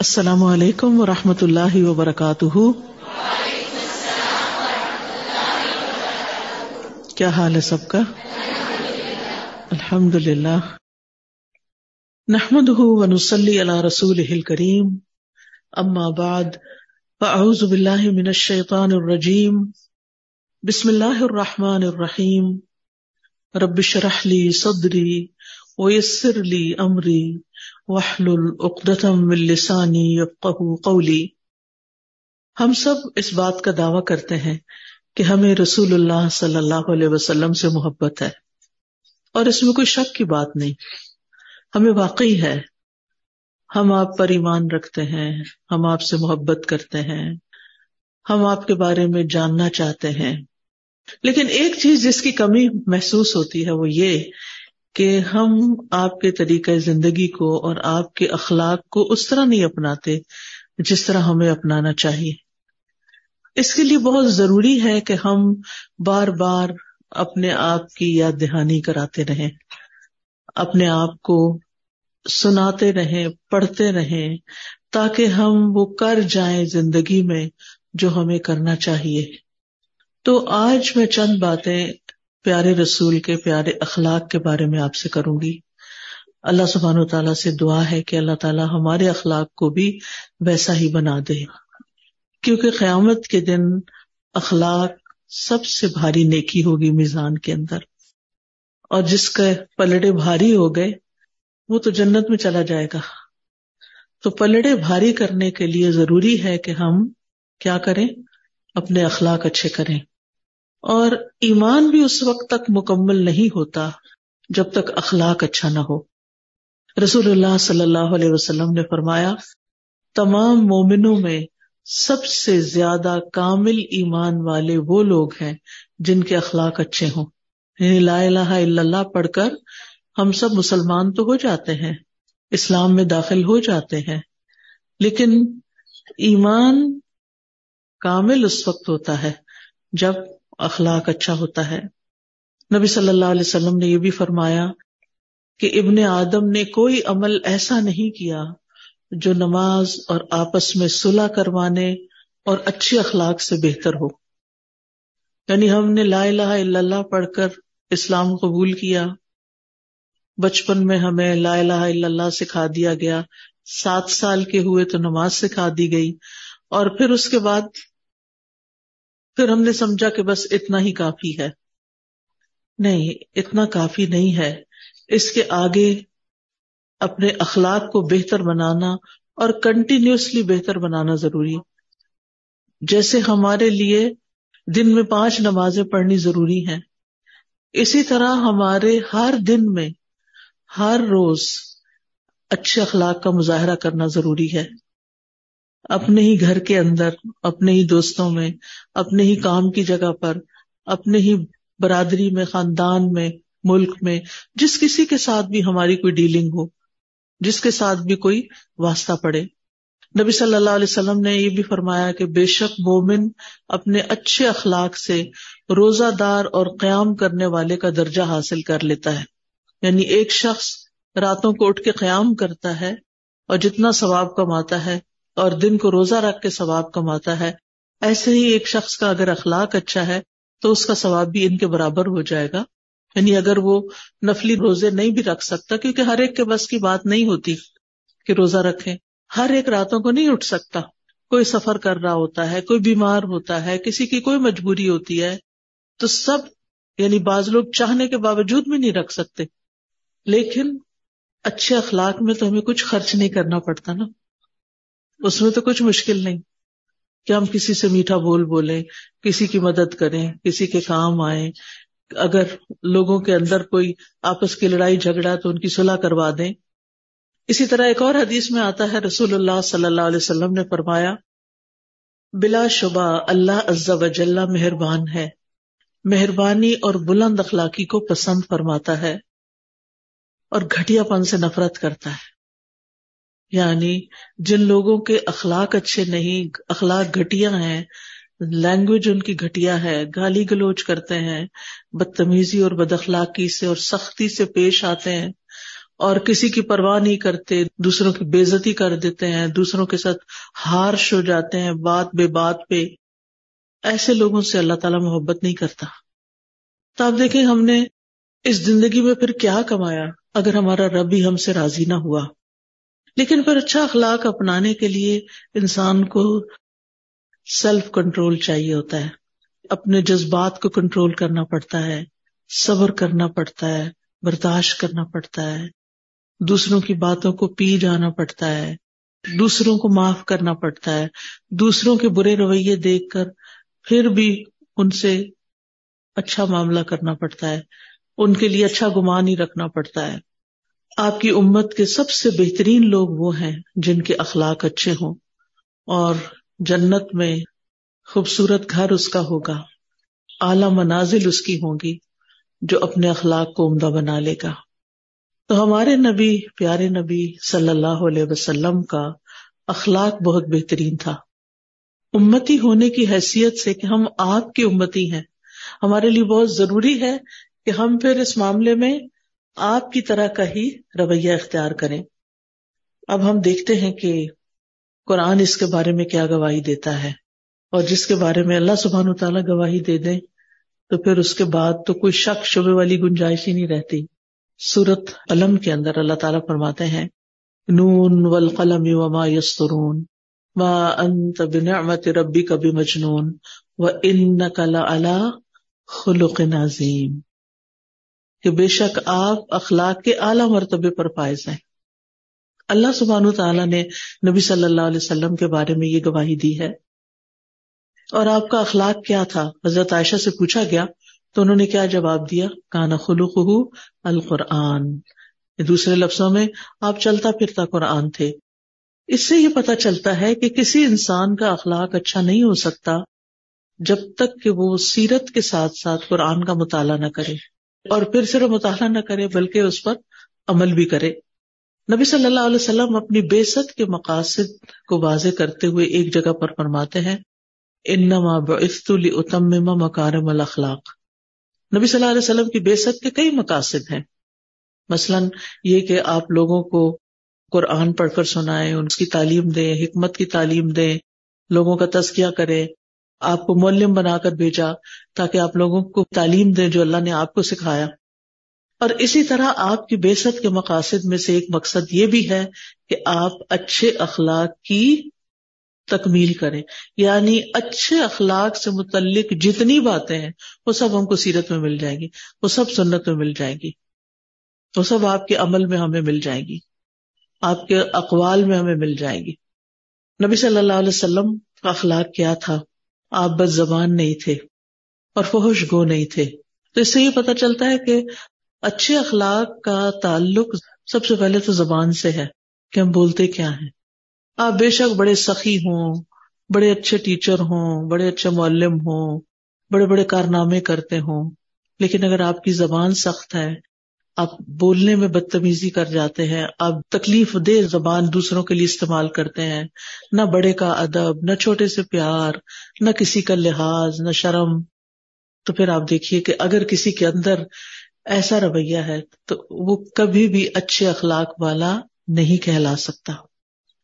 السلام علیکم و رحمۃ اللہ وبرکاتہ۔ کیا حال ہے سب کا؟ الحمد للہ نحمد ونسلی علی رسول کریم اما بعد، فاعوذ باللہ من الشیطان الرجیم۔ بسم اللہ الرحمن الرحیم۔ رب شرح لی صدری ویسر لی امری۔ وحل لسانی قولی۔ ہم سب اس بات کا دعوی کرتے ہیں کہ ہمیں رسول اللہ صلی اللہ علیہ وسلم سے محبت ہے۔ اور اس میں کوئی شک کی بات نہیں۔ ہمیں واقعی ہے۔ ہم آپ پر ایمان رکھتے ہیں۔ ہم آپ سے محبت کرتے ہیں۔ ہم آپ کے بارے میں جاننا چاہتے ہیں۔ لیکن ایک چیز جس کی کمی محسوس ہوتی ہے وہ یہ کہ ہم آپ کے طریقۂ زندگی کو اور آپ کے اخلاق کو اس طرح نہیں اپناتے جس طرح ہمیں اپنانا چاہیے۔ اس کے لیے بہت ضروری ہے کہ ہم بار بار اپنے آپ کی یاد دہانی کراتے رہیں، اپنے آپ کو سناتے رہیں، پڑھتے رہیں، تاکہ ہم وہ کر جائیں زندگی میں جو ہمیں کرنا چاہیے۔ تو آج میں چند باتیں پیارے رسول کے پیارے اخلاق کے بارے میں آپ سے کروں گی۔ اللہ سبحان و تعالیٰ سے دعا ہے کہ اللہ تعالیٰ ہمارے اخلاق کو بھی ویسا ہی بنا دے۔ کیونکہ قیامت کے دن اخلاق سب سے بھاری نیکی ہوگی میزان کے اندر۔ اور جس کے پلڑے بھاری ہو گئے، وہ تو جنت میں چلا جائے گا۔ تو پلڑے بھاری کرنے کے لیے ضروری ہے کہ ہم کیا کریں؟ اپنے اخلاق اچھے کریں۔ اور ایمان بھی اس وقت تک مکمل نہیں ہوتا جب تک اخلاق اچھا نہ ہو۔ رسول اللہ صلی اللہ علیہ وسلم نے فرمایا، تمام مومنوں میں سب سے زیادہ کامل ایمان والے وہ لوگ ہیں جن کے اخلاق اچھے ہوں۔ یعنی لا الہ الا اللہ پڑھ کر ہم سب مسلمان تو ہو جاتے ہیں، اسلام میں داخل ہو جاتے ہیں۔ لیکن ایمان کامل اس وقت ہوتا ہے جب اخلاق اچھا ہوتا ہے۔ نبی صلی اللہ علیہ وسلم نے یہ بھی فرمایا کہ ابن آدم نے کوئی عمل ایسا نہیں کیا جو نماز اور آپس میں صلح کروانے اور اچھے اخلاق سے بہتر ہو۔ یعنی ہم نے لا الہ الا اللہ پڑھ کر اسلام قبول کیا۔ بچپن میں ہمیں لا الہ الا اللہ سکھا دیا گیا۔ سات سال کے ہوئے تو نماز سکھا دی گئی اور پھر اس کے بعد پھر ہم نے سمجھا کہ بس اتنا ہی کافی ہے۔ نہیں، اتنا کافی نہیں ہے۔ اس کے آگے اپنے اخلاق کو بہتر بنانا اور کنٹینیوسلی بہتر بنانا ضروری جیسے ہمارے لیے دن میں پانچ نمازیں پڑھنی ضروری ہیں، اسی طرح ہمارے ہر دن میں ہر روز اچھے اخلاق کا مظاہرہ کرنا ضروری ہے۔ اپنے ہی گھر کے اندر، اپنے ہی دوستوں میں، اپنے ہی کام کی جگہ پر، اپنے ہی برادری میں، خاندان میں، ملک میں، جس کسی کے ساتھ بھی ہماری کوئی ڈیلنگ ہو، جس کے ساتھ بھی کوئی واسطہ پڑے۔ نبی صلی اللہ علیہ وسلم نے یہ بھی فرمایا کہ بے شک مومن اپنے اچھے اخلاق سے روزہ دار اور قیام کرنے والے کا درجہ حاصل کر لیتا ہے۔ یعنی ایک شخص راتوں کو اٹھ کے قیام کرتا ہے اور جتنا ثواب کماتا ہے اور دن کو روزہ رکھ کے ثواب کماتا ہے۔ ایسے ہی ایک شخص کا اگر اخلاق اچھا ہے تو اس کا ثواب بھی ان کے برابر ہو جائے گا۔ یعنی اگر وہ نفلی روزے نہیں بھی رکھ سکتا، کیونکہ ہر ایک کے بس کی بات نہیں ہوتی کہ روزہ رکھے ہر ایک راتوں کو نہیں اٹھ سکتا۔ کوئی سفر کر رہا ہوتا ہے، کوئی بیمار ہوتا ہے، کسی کی کوئی مجبوری ہوتی ہے، تو سب یعنی بعض لوگ چاہنے کے باوجود بھی نہیں رکھ سکتے۔ لیکن اچھے اخلاق میں تو ہمیں کچھ خرچ نہیں کرنا پڑتا نا۔ اس میں تو کچھ مشکل نہیں کہ ہم کسی سے میٹھا بول بولیں، کسی کی مدد کریں، کسی کے کام آئیں۔ اگر لوگوں کے اندر کوئی آپس کی لڑائی جھگڑا تو ان کی صلاح کروا دیں۔ اسی طرح ایک اور حدیث میں آتا ہے، رسول اللہ صلی اللہ علیہ وسلم نے فرمایا، بلا شبہ اللہ عز و جل مہربان ہے۔ مہربانی اور بلند اخلاقی کو پسند فرماتا ہے اور گھٹیا پن سے نفرت کرتا ہے۔ یعنی جن لوگوں کے اخلاق اچھے نہیں، اخلاق گھٹیا ہیں لینگویج ان کی گھٹیا ہے، گالی گلوچ کرتے ہیں، بدتمیزی اور بد اخلاقی سے اور سختی سے پیش آتے ہیں اور کسی کی پرواہ نہیں کرتے، دوسروں کی بےزتی کر دیتے ہیں، دوسروں کے ساتھ ہارش ہو جاتے ہیں بات بے بات پہ۔ ایسے لوگوں سے اللہ تعالیٰ محبت نہیں کرتا۔ تو آپ دیکھیں ہم نے اس زندگی میں پھر کیا کمایا؟ اگر ہمارا رب ہی ہم سے راضی نہ ہوا۔ لیکن پھر اچھا اخلاق اپنانے کے لیے انسان کو سیلف کنٹرول چاہیے ہوتا ہے۔ اپنے جذبات کو کنٹرول کرنا پڑتا ہے، صبر کرنا پڑتا ہے، برداشت کرنا پڑتا ہے۔ دوسروں کی باتوں کو پی جانا پڑتا ہے، دوسروں کو معاف کرنا پڑتا ہے۔ دوسروں کے برے رویے دیکھ کر پھر بھی ان سے اچھا معاملہ کرنا پڑتا ہے۔ ان کے لیے اچھا گمان ہی رکھنا پڑتا ہے۔ آپ کی امت کے سب سے بہترین لوگ وہ ہیں جن کے اخلاق اچھے ہوں اور جنت میں خوبصورت گھر اس کا ہوگا، اعلی منازل اس کی ہوں گی جو اپنے اخلاق کو عمدہ بنا لے گا۔ تو ہمارے نبی، پیارے نبی صلی اللہ علیہ وسلم کا اخلاق بہت بہترین تھا۔ امتی ہونے کی حیثیت سے کہ ہم آپ کی امتی ہیں۔ ہمارے لیے بہت ضروری ہے کہ ہم پھر اس معاملے میں آپ کی طرح کا ہی رویہ اختیار کریں۔ اب ہم دیکھتے ہیں کہ قرآن اس کے بارے میں کیا گواہی دیتا ہے۔ اور جس کے بارے میں اللہ سبحان و تعالیٰ گواہی دے دیں، تو پھر اس کے بعد تو کوئی شک، شبے والی گنجائش ہی نہیں رہتی۔ سورت علم کے اندر اللہ تعالیٰ فرماتے ہیں، نون والقلم وما یسترون ما انت بنعمت ربی کبھی مجنون و ان خلق نظیم کہ بے شک آپ اخلاق کے اعلی مرتبے پر فائز ہیں۔ اللہ سبحان تعالیٰ نے نبی صلی اللہ علیہ وسلم کے بارے میں یہ گواہی دی ہے۔ اور آپ کا اخلاق کیا تھا؟ حضرت عائشہ سے پوچھا گیا تو انہوں نے کیا جواب دیا؟ کانا خلوق القرآن۔ دوسرے لفظوں میں، آپ چلتا پھرتا قرآن تھے۔ اس سے یہ پتا چلتا ہے کہ کسی انسان کا اخلاق اچھا نہیں ہو سکتا جب تک کہ وہ سیرت کے ساتھ ساتھ قرآن کا مطالعہ نہ کرے۔ اور پھر صرف مطالعہ نہ کرے بلکہ اس پر عمل بھی کرے۔ نبی صلی اللہ علیہ وسلم اپنی بےسط کے مقاصد کو واضح کرتے ہوئے ایک جگہ پر فرماتے ہیں، انما بعثت لاتمم مکارم الاخلاق نبی صلی اللہ علیہ وسلم کی بےسط کے کئی مقاصد ہیں۔ مثلاً یہ کہ آپ لوگوں کو قرآن پڑھ کر سنائیں اس کی تعلیم دیں، حکمت کی تعلیم دیں، لوگوں کا تذکیہ کرے آپ کو مولم بنا کر بھیجا تاکہ آپ لوگوں کو تعلیم دیں جو اللہ نے آپ کو سکھایا۔ اور اسی طرح آپ کی بےسط کے مقاصد میں سے ایک مقصد یہ بھی ہے کہ آپ اچھے اخلاق کی تکمیل کریں۔ یعنی اچھے اخلاق سے متعلق جتنی باتیں ہیں، وہ سب ہم کو سیرت میں مل جائیں گی، وہ سب سنت میں مل جائیں گی، وہ سب آپ کے عمل میں ہمیں مل جائیں گی، آپ کے اقوال میں ہمیں مل جائیں گی۔ نبی صلی اللہ علیہ وسلم کا اخلاق کیا تھا؟ آپ بس زبان نہیں تھے اور فحش گو نہیں تھے۔ تو اس سے یہ پتا چلتا ہے کہ اچھے اخلاق کا تعلق سب سے پہلے تو زبان سے ہے کہ ہم بولتے کیا ہیں۔ آپ بے شک بڑے سخی ہوں، بڑے اچھے ٹیچر ہوں، بڑے اچھے معلم ہوں، بڑے بڑے کارنامے کرتے ہوں، لیکن اگر آپ کی زبان سخت ہے آپ بولنے میں بدتمیزی کر جاتے ہیں، آپ تکلیف دہ زبان دوسروں کے لیے استعمال کرتے ہیں۔ نہ بڑے کا ادب، نہ چھوٹے سے پیار، نہ کسی کا لحاظ، نہ شرم۔ تو پھر آپ دیکھیے کہ اگر کسی کے اندر ایسا رویہ ہے تو وہ کبھی بھی اچھے اخلاق والا نہیں کہلا سکتا۔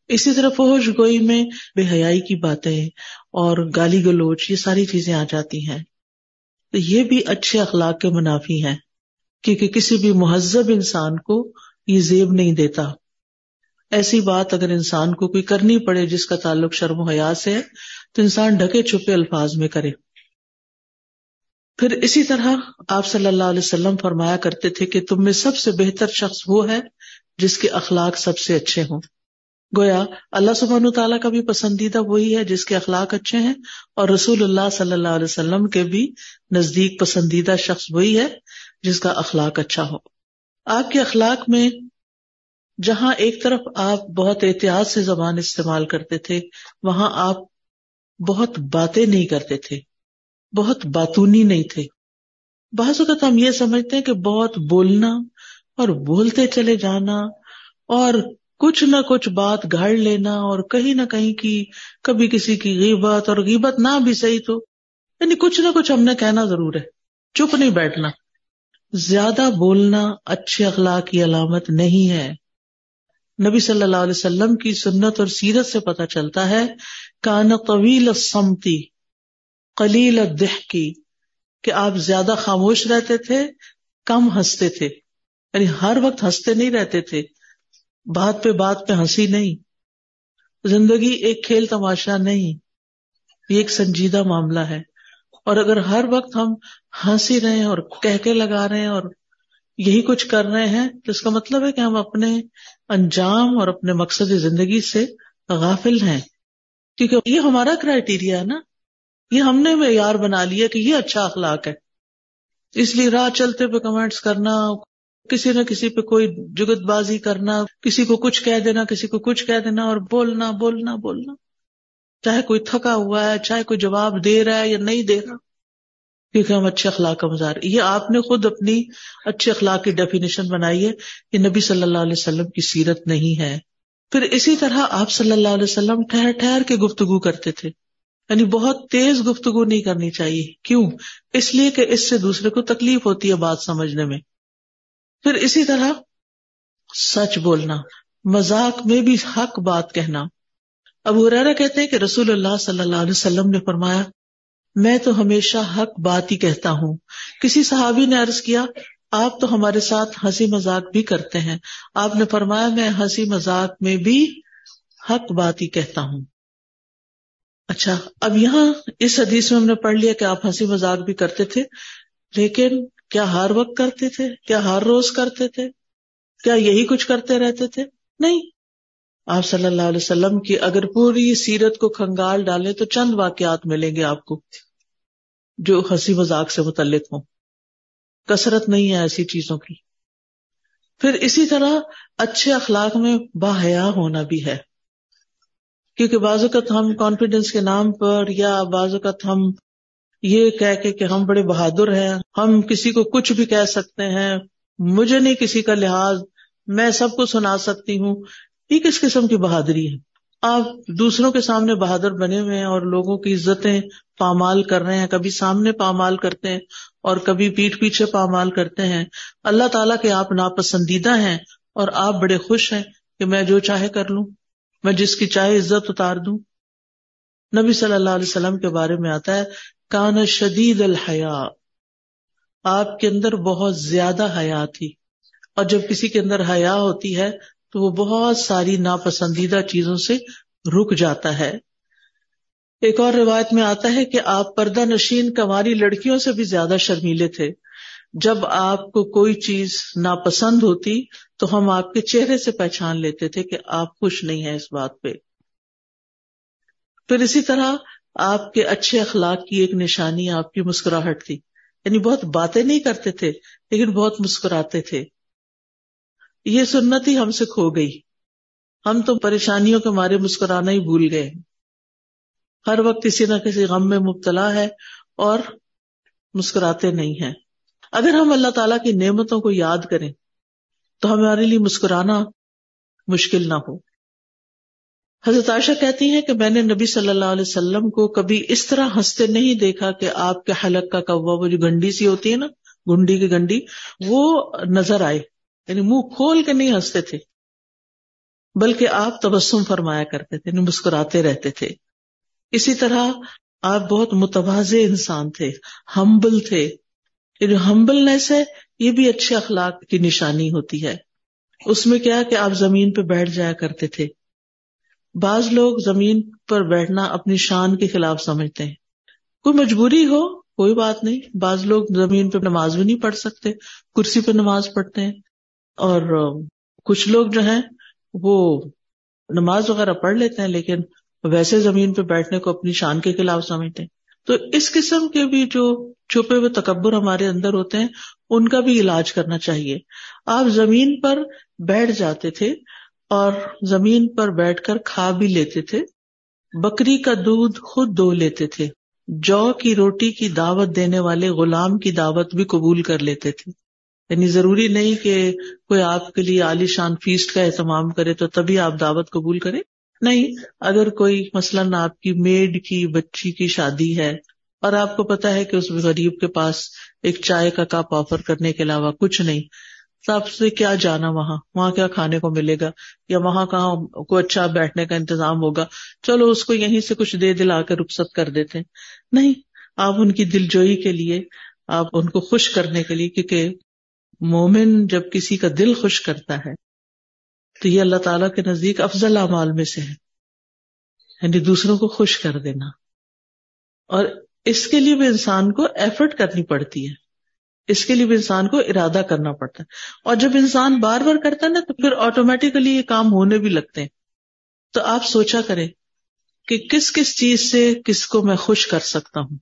اسی طرح فوج گوئی میں بے حیائی کی باتیں اور گالی گلوچ، یہ ساری چیزیں آ جاتی ہیں۔ تو یہ بھی اچھے اخلاق کے منافی ہیں۔ کیونکہ کسی بھی مہذب انسان کو یہ زیب نہیں دیتا۔ ایسی بات اگر انسان کو کوئی کرنی پڑے جس کا تعلق شرم و حیا سے ہے، تو انسان ڈھکے چھپے الفاظ میں کرے۔ پھر اسی طرح آپ صلی اللہ علیہ وسلم فرمایا کرتے تھے کہ تم میں سب سے بہتر شخص وہ ہے جس کے اخلاق سب سے اچھے ہوں۔ گویا اللہ سبحانہ تعالیٰ کا بھی پسندیدہ وہی ہے جس کے اخلاق اچھے ہیں اور رسول اللہ صلی اللہ علیہ وسلم کے بھی نزدیک پسندیدہ شخص وہی ہے جس کا اخلاق اچھا ہو۔ آپ کے اخلاق میں جہاں ایک طرف آپ بہت احتیاط سے زبان استعمال کرتے تھے، وہاں آپ بہت باتیں نہیں کرتے تھے، بہت باتونی نہیں تھے۔ بعض اوقات ہم یہ سمجھتے ہیں کہ بہت بولنا اور بولتے چلے جانا اور کچھ نہ کچھ بات گھڑ لینا اور کہیں نہ کہیں کی کبھی کسی کی غیبت اور غیبت نہ بھی صحیح تو یعنی کچھ نہ کچھ ہم نے کہنا ضرور ہے، چپ نہیں بیٹھنا۔ زیادہ بولنا اچھے اخلاق کی علامت نہیں ہے۔ نبی صلی اللہ علیہ وسلم کی سنت اور سیرت سے پتہ چلتا ہے، کان طویل سمتی کلیل دہ کی کہ آپ زیادہ خاموش رہتے تھے، کم ہنستے تھے۔ یعنی ہر وقت ہنستے نہیں رہتے تھے۔ بات پہ بات پہ ہنسی نہیں۔ زندگی ایک کھیل تماشا نہیں۔ یہ ایک سنجیدہ معاملہ ہے۔ اور اگر ہر وقت ہم ہنسی رہے ہیں اور کہہ کے لگا رہے ہیں اور یہی کچھ کر رہے ہیں، تو اس کا مطلب ہے کہ ہم اپنے انجام اور اپنے مقصد زندگی سے غافل ہیں۔ کیونکہ یہ ہمارا کرائٹیریا ہے نا۔ یہ ہم نے معیار بنا لیا کہ یہ اچھا اخلاق ہے۔ اس لیے راہ چلتے پہ کمنٹس کرنا، کسی نہ کسی پہ کوئی جگت بازی کرنا، کسی کو کچھ کہہ دینا، کسی کو کچھ کہہ دینا اور بولنا بولنا بولنا۔ چاہے کوئی تھکا ہوا ہے، چاہے کوئی جواب دے رہا ہے یا نہیں دے رہا۔ کیونکہ ہم اچھے اخلاق کا مظاہر یہ آپ نے خود اپنی اچھے اخلاق کی ڈیفینیشن بنائی ہے کہ نبی صلی اللہ علیہ وسلم کی سیرت نہیں ہے۔ پھر اسی طرح آپ صلی اللہ علیہ وسلم ٹھہر ٹھہر کے گفتگو کرتے تھے۔ یعنی بہت تیز گفتگو نہیں کرنی چاہیے۔ کیوں؟ اس لیے کہ اس سے دوسرے کو تکلیف ہوتی ہے بات سمجھنے میں۔ پھر اسی طرح سچ بولنا، مذاق میں بھی حق بات کہنا۔ اب ہریرا کہتے ہیں کہ رسول اللہ صلی اللہ علیہ وسلم نے فرمایا میں تو ہمیشہ حق بات ہی کہتا ہوں۔ کسی صحابی نے عرض کیا، آپ تو ہمارے ساتھ ہنسی مذاق بھی کرتے ہیں۔ آپ نے فرمایا، میں ہنسی مذاق میں بھی حق بات ہی کہتا ہوں۔ اچھا اب یہاں اس حدیث میں ہم نے پڑھ لیا کہ آپ ہنسی مذاق بھی کرتے تھے، لیکن کیا ہر وقت کرتے تھے؟ کیا ہر روز کرتے تھے؟ کیا یہی کچھ کرتے رہتے تھے؟ نہیں۔ آپ صلی اللہ علیہ وسلم کی اگر پوری سیرت کو کھنگال ڈالیں تو چند واقعات ملیں گے آپ کو جو ہنسی مذاق سے متعلق ہوں۔ کثرت نہیں ہے ایسی چیزوں کی۔ پھر اسی طرح اچھے اخلاق میں باحیا ہونا بھی ہے۔ کیونکہ بعض اوقات ہم کانفیڈینس کے نام پر یا بعض اوقات ہم یہ کہہ کے کہ ہم بڑے بہادر ہیں، ہم کسی کو کچھ بھی کہہ سکتے ہیں، مجھے نہیں کسی کا لحاظ، میں سب کو سنا سکتی ہوں۔ یہ کس قسم کی بہادری ہے؟ آپ دوسروں کے سامنے بہادر بنے ہوئے ہیں اور لوگوں کی عزتیں پامال کر رہے ہیں، کبھی سامنے پامال کرتے ہیں اور کبھی پیٹ پیچھے پامال کرتے ہیں۔ اللہ تعالیٰ کے آپ ناپسندیدہ ہیں اور آپ بڑے خوش ہیں کہ میں جو چاہے کر لوں، میں جس کی چاہے عزت اتار دوں۔ نبی صلی اللہ علیہ وسلم کے بارے میں آتا ہے، کان شدید الحیا آپ کے اندر بہت زیادہ حیا تھی۔ اور جب کسی کے اندر حیا ہوتی ہے تو وہ بہت ساری ناپسندیدہ چیزوں سے رک جاتا ہے۔ ایک اور روایت میں آتا ہے کہ آپ پردہ نشین کماری لڑکیوں سے بھی زیادہ شرمیلے تھے۔ جب آپ کو کوئی چیز ناپسند ہوتی تو ہم آپ کے چہرے سے پہچان لیتے تھے کہ آپ خوش نہیں ہیں اس بات پہ۔ پھر اسی طرح آپ کے اچھے اخلاق کی ایک نشانی آپ کی مسکراہٹ تھی۔ یعنی بہت باتیں نہیں کرتے تھے لیکن بہت مسکراتے تھے۔ یہ سنت ہی ہم سے کھو گئی۔ ہم تو پریشانیوں کے مارے مسکرانا ہی بھول گئے۔ ہر وقت کسی نہ کسی غم میں مبتلا ہے اور مسکراتے نہیں ہیں۔ اگر ہم اللہ تعالی کی نعمتوں کو یاد کریں، تو ہمارے لیے مسکرانا مشکل نہ ہو۔ حضرت عائشہ کہتی ہیں کہ میں نے نبی صلی اللہ علیہ وسلم کو کبھی اس طرح ہنستے نہیں دیکھا کہ آپ کے حلق کا کوا وہ جو گنڈی سی ہوتی ہے نا، گنڈی کی گنڈی، وہ نظر آئے۔ یعنی منہ کھول کے نہیں ہنستے تھے، بلکہ آپ تبسم فرمایا کرتے تھے یعنی مسکراتے رہتے تھے۔ اسی طرح آپ بہت متواز انسان تھے ہمبل تھے۔ یہ جو ہمبلنیس ہے، یہ بھی اچھے اخلاق کی نشانی ہوتی ہے۔ اس میں کیا کہ آپ زمین پہ بیٹھ جایا کرتے تھے۔ بعض لوگ زمین پر بیٹھنا اپنی شان کے خلاف سمجھتے ہیں۔ کوئی مجبوری ہو، کوئی بات نہیں۔ بعض لوگ زمین پہ نماز بھی نہیں پڑھ سکتے، کرسی پہ نماز پڑھتے ہیں۔ اور کچھ لوگ جو ہیں، وہ نماز وغیرہ پڑھ لیتے ہیں، لیکن ویسے زمین پہ بیٹھنے کو اپنی شان کے خلاف سمجھتے ہیں۔ تو اس قسم کے بھی جو چھپے ہوئے تکبر ہمارے اندر ہوتے ہیں، ان کا بھی علاج کرنا چاہیے۔ آپ زمین پر بیٹھ جاتے تھے اور زمین پر بیٹھ کر کھا بھی لیتے تھے۔ بکری کا دودھ خود دو لیتے تھے۔ جو کی روٹی کی دعوت دینے والے غلام کی دعوت بھی قبول کر لیتے تھے۔ یعنی ضروری نہیں کہ کوئی آپ کے لیے عالی شان فیسٹ کا اہتمام کرے تو تبھی آپ دعوت قبول کریں۔ نہیں، اگر کوئی مثلاً آپ کی میڈ کی بچی کی شادی ہے اور آپ کو پتا ہے کہ اس غریب کے پاس ایک چائے کا کپ آفر کرنے کے علاوہ کچھ نہیں، تو آپ سے کیا جانا وہاں؟ وہاں کیا کھانے کو ملے گا؟ یا وہاں کہاں کو اچھا بیٹھنے کا انتظام ہوگا؟ چلو اس کو یہیں سے کچھ دے دلا کے رخصت کر دیتے نہیں، آپ ان کی دل جوئی کے لیے، آپ ان کو خوش کرنے کے لیے، کیونکہ مومن جب کسی کا دل خوش کرتا ہے، تو یہ اللہ تعالیٰ کے نزدیک افضل اعمال میں سے ہے۔ یعنی دوسروں کو خوش کر دینا۔ اور اس کے لیے بھی انسان کو ایفرٹ کرنی پڑتی ہے۔ اس کے لیے بھی انسان کو ارادہ کرنا پڑتا ہے۔ اور جب انسان بار بار کرتا ہے نا، تو پھر آٹومیٹیکلی یہ کام ہونے بھی لگتے ہیں۔ تو آپ سوچا کریں کہ کس کس چیز سے کس کو میں خوش کر سکتا ہوں؟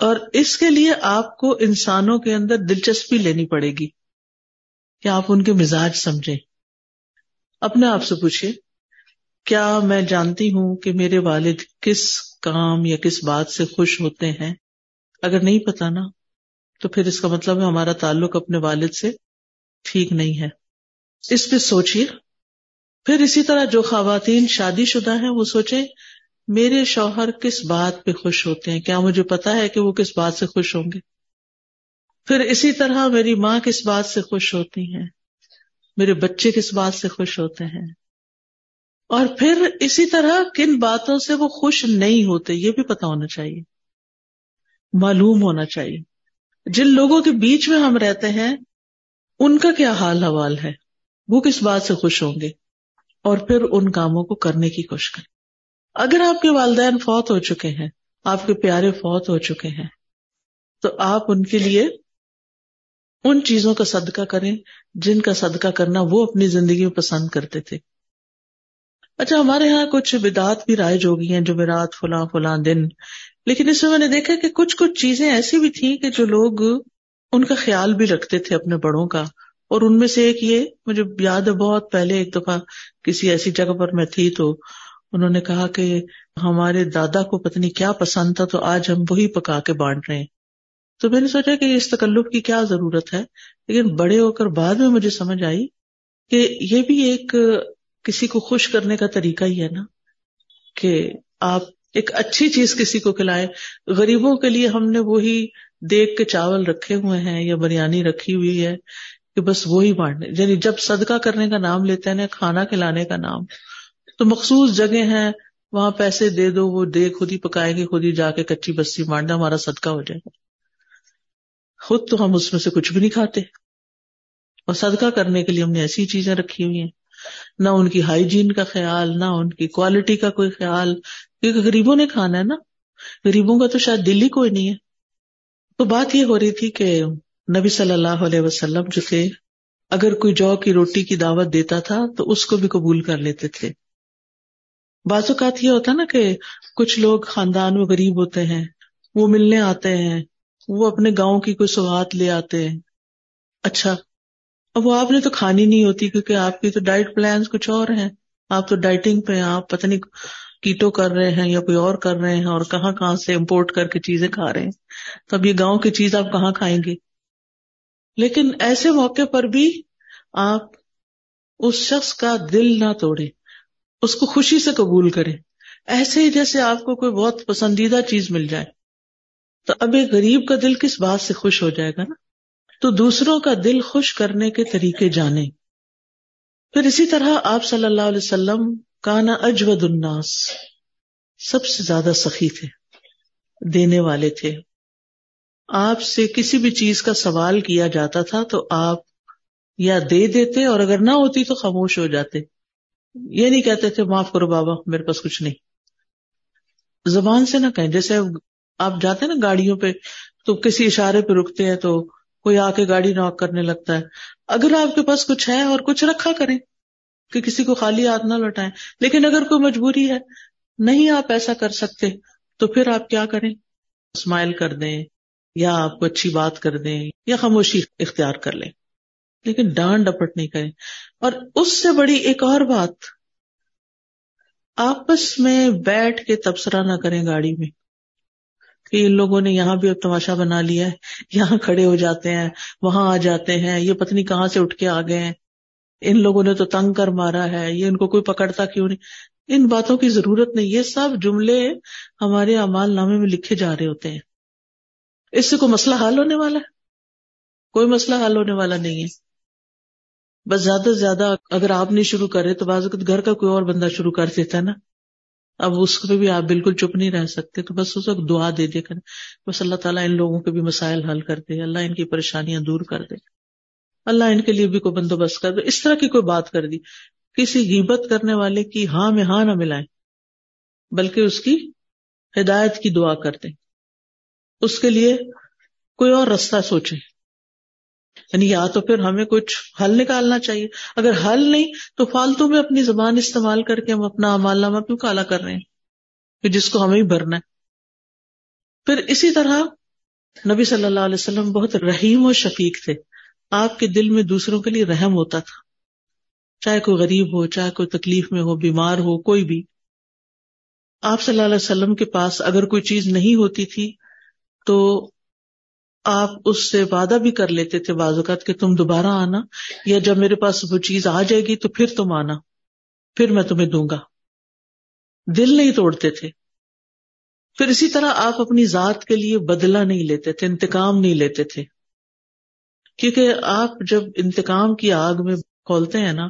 اور اس کے لیے آپ کو انسانوں کے اندر دلچسپی لینی پڑے گی کہ آپ ان کے مزاج سمجھیں۔ اپنے آپ سے پوچھیے کیا میں جانتی ہوں کہ میرے والد کس کام یا کس بات سے خوش ہوتے ہیں؟ اگر نہیں پتا نا، تو پھر اس کا مطلب ہے ہمارا تعلق اپنے والد سے ٹھیک نہیں ہے۔ اس پہ سوچیے پھر اسی طرح جو خواتین شادی شدہ ہیں، وہ سوچیں میرے شوہر کس بات پہ خوش ہوتے ہیں؟ کیا مجھے پتا ہے کہ وہ کس بات سے خوش ہوں گے؟ پھر اسی طرح میری ماں کس بات سے خوش ہوتی ہیں؟ میرے بچے کس بات سے خوش ہوتے ہیں؟ اور پھر اسی طرح کن باتوں سے وہ خوش نہیں ہوتے؟ یہ بھی پتا ہونا چاہیے۔ معلوم ہونا چاہیے۔ جن لوگوں کے بیچ میں ہم رہتے ہیں، ان کا کیا حال حوال ہے؟ وہ کس بات سے خوش ہوں گے؟ اور پھر ان کاموں کو کرنے کی کوشش کریں۔ اگر آپ کے والدین فوت ہو چکے ہیں، آپ کے پیارے فوت ہو چکے ہیں، تو آپ ان کے لیے ان چیزوں کا صدقہ کریں جن کا صدقہ کرنا وہ اپنی زندگی میں پسند کرتے تھے۔ اچھا ہمارے یہاں کچھ بدعت بھی رائج ہو گئی ہیں جو میرات فلاں فلاں دن۔ لیکن اس میں میں نے دیکھا کہ کچھ کچھ چیزیں ایسی بھی تھیں کہ جو لوگ ان کا خیال بھی رکھتے تھے اپنے بڑوں کا۔ اور ان میں سے ایک یہ، مجھے یاد ہے بہت پہلے ایک دفعہ کسی ایسی جگہ پر میں تھی تو انہوں نے کہا کہ ہمارے دادا کو پتنی کیا پسند تھا تو آج ہم وہی پکا کے بانٹ رہے ہیں۔ تو میں نے سوچا کہ اس تکلف کی کیا ضرورت ہے، لیکن بڑے ہو کر بعد میں مجھے سمجھ آئی کہ یہ بھی ایک کسی کو خوش کرنے کا طریقہ ہی ہے نا، کہ آپ ایک اچھی چیز کسی کو کھلائے غریبوں کے لیے ہم نے وہی دیکھ کے چاول رکھے ہوئے ہیں یا بریانی رکھی ہوئی ہے کہ بس وہی بانٹنے یعنی جب صدقہ کرنے کا نام لیتے ہیں نا کھانا کھلانے کا نام تو مخصوص جگہ ہیں، وہاں پیسے دے دو، وہ دے، خود ہی پکائے گی خود ہی جا کے کچی بسی مانڈا، ہمارا صدقہ ہو جائے گا۔ خود تو ہم اس میں سے کچھ بھی نہیں کھاتے۔ اور صدقہ کرنے کے لیے ہم نے ایسی چیزیں رکھی ہوئی ہیں۔ نہ ان کی ہائیجین کا خیال، نہ ان کی کوالٹی کا کوئی خیال۔ کیونکہ غریبوں نے کھانا ہے نا۔ غریبوں کا تو شاید دل ہی کوئی نہیں ہے۔ تو بات یہ ہو رہی تھی کہ نبی صلی اللہ علیہ وسلم جو تھے، اگر کوئی جو کی روٹی کی دعوت دیتا تھا، تو اس کو بھی قبول کر لیتے تھے۔ بعض اوقات یہ ہوتا نا کہ کچھ لوگ خاندان میں غریب ہوتے ہیں، وہ ملنے آتے ہیں، وہ اپنے گاؤں کی کوئی سوغات لے آتے ہیں۔ اچھا اب وہ آپ نے تو کھانی نہیں ہوتی کیونکہ آپ کی تو ڈائٹ پلان کچھ اور ہیں۔ آپ تو ڈائٹنگ پہ ہیں، آپ پتہ نہیں کیٹو کر رہے ہیں یا کوئی اور کر رہے ہیں اور کہاں کہاں سے امپورٹ کر کے چیزیں کھا رہے ہیں۔ تو اب یہ گاؤں کی چیز آپ کہاں کھائیں گے؟ لیکن ایسے موقع پر بھی آپ اس شخص کا دل نہ توڑے اس کو خوشی سے قبول کرے ایسے ہی جیسے آپ کو کوئی بہت پسندیدہ چیز مل جائے۔ تو اب ایک غریب کا دل کس بات سے خوش ہو جائے گا نا؟ تو دوسروں کا دل خوش کرنے کے طریقے جانے پھر اسی طرح آپ صلی اللہ علیہ وسلم کانا اجود الناس۔ سب سے زیادہ سخی تھے، دینے والے تھے۔ آپ سے کسی بھی چیز کا سوال کیا جاتا تھا تو آپ یا دے دیتے اور اگر نہ ہوتی تو خاموش ہو جاتے۔ یہ نہیں کہتے تھے، معاف کرو بابا، میرے پاس کچھ نہیں. زبان سے نہ کہیں، جیسے آپ جاتے ہیں نا گاڑیوں پہ، تو کسی اشارے پہ رکتے ہیں، تو کوئی آ کے گاڑی ناک کرنے لگتا ہے۔ اگر آپ کے پاس کچھ ہے اور کچھ رکھا کریں کہ کسی کو خالی ہاتھ نہ لوٹائیں، لیکن اگر کوئی مجبوری ہے، نہیں آپ ایسا کر سکتے، تو پھر آپ کیا کریں؟ اسمائل کر دیں، یا آپ کو اچھی بات کر دیں، یا خاموشی اختیار کر لیں۔ لیکن ڈانٹ ڈپٹ نہیں کریں۔ اور اس سے بڑی ایک اور بات، آپس میں بیٹھ کے تبصرہ نہ کریں گاڑی میں کہ ان لوگوں نے یہاں بھی اب تماشا بنا لیا ہے، یہاں کھڑے ہو جاتے ہیں، وہاں آ جاتے ہیں، یہ پتنی کہاں سے اٹھ کے آ گئے ہیں۔ ان لوگوں نے تو تنگ کر مارا ہے، یہ ان کو کوئی پکڑتا کیوں نہیں؟ ان باتوں کی ضرورت نہیں، یہ سب جملے ہمارے امال نامے میں لکھے جا رہے ہوتے ہیں۔ اس سے کوئی مسئلہ حل ہونے والا ہے؟ کوئی مسئلہ حل ہونے والا نہیں ہے۔ بس زیادہ سے زیادہ اگر آپ نہیں شروع کرے تو بعض گھر کا کوئی اور بندہ شروع کر دیتا ہے نا۔ اب اس پہ بھی آپ بالکل چپ نہیں رہ سکتے، تو بس اس وقت دعا دے دے کر بس اللہ تعالیٰ ان لوگوں کے بھی مسائل حل کر دے، اللہ ان کی پریشانیاں دور کر دے۔ اللہ ان کے لیے بھی کوئی بندوبست کر دے۔ اس طرح کی کوئی بات کر دی۔ کسی غیبت کرنے والے کی ہاں میں ہاں نہ ملائیں، بلکہ اس کی ہدایت کی دعا کر دیں۔ اس کے لیے کوئی اور رستہ سوچے یعنی یا تو پھر ہمیں کچھ حل نکالنا چاہیے۔ اگر حل نہیں، تو فالتو میں اپنی زبان استعمال کر کے ہم اپنا امال نامہ کیوں کالا کر رہے ہیں کہ جس کو ہمیں بھرنا ہے۔ پھر اسی طرح نبی صلی اللہ علیہ وسلم بہت رحیم و شفیق تھے۔ آپ کے دل میں دوسروں کے لیے رحم ہوتا تھا۔ چاہے کوئی غریب ہو، چاہے کوئی تکلیف میں ہو، بیمار ہو، کوئی بھی۔ آپ صلی اللہ علیہ وسلم کے پاس اگر کوئی چیز نہیں ہوتی تھی، تو آپ اس سے وعدہ بھی کر لیتے تھے بعض اوقات کہ تم دوبارہ آنا، یا جب میرے پاس وہ چیز آ جائے گی تو پھر تم آنا، پھر میں تمہیں دوں گا۔ دل نہیں توڑتے تھے۔ پھر اسی طرح آپ اپنی ذات کے لیے بدلہ نہیں لیتے تھے، انتقام نہیں لیتے تھے۔ کیونکہ آپ جب انتقام کی آگ میں کھولتے ہیں نا،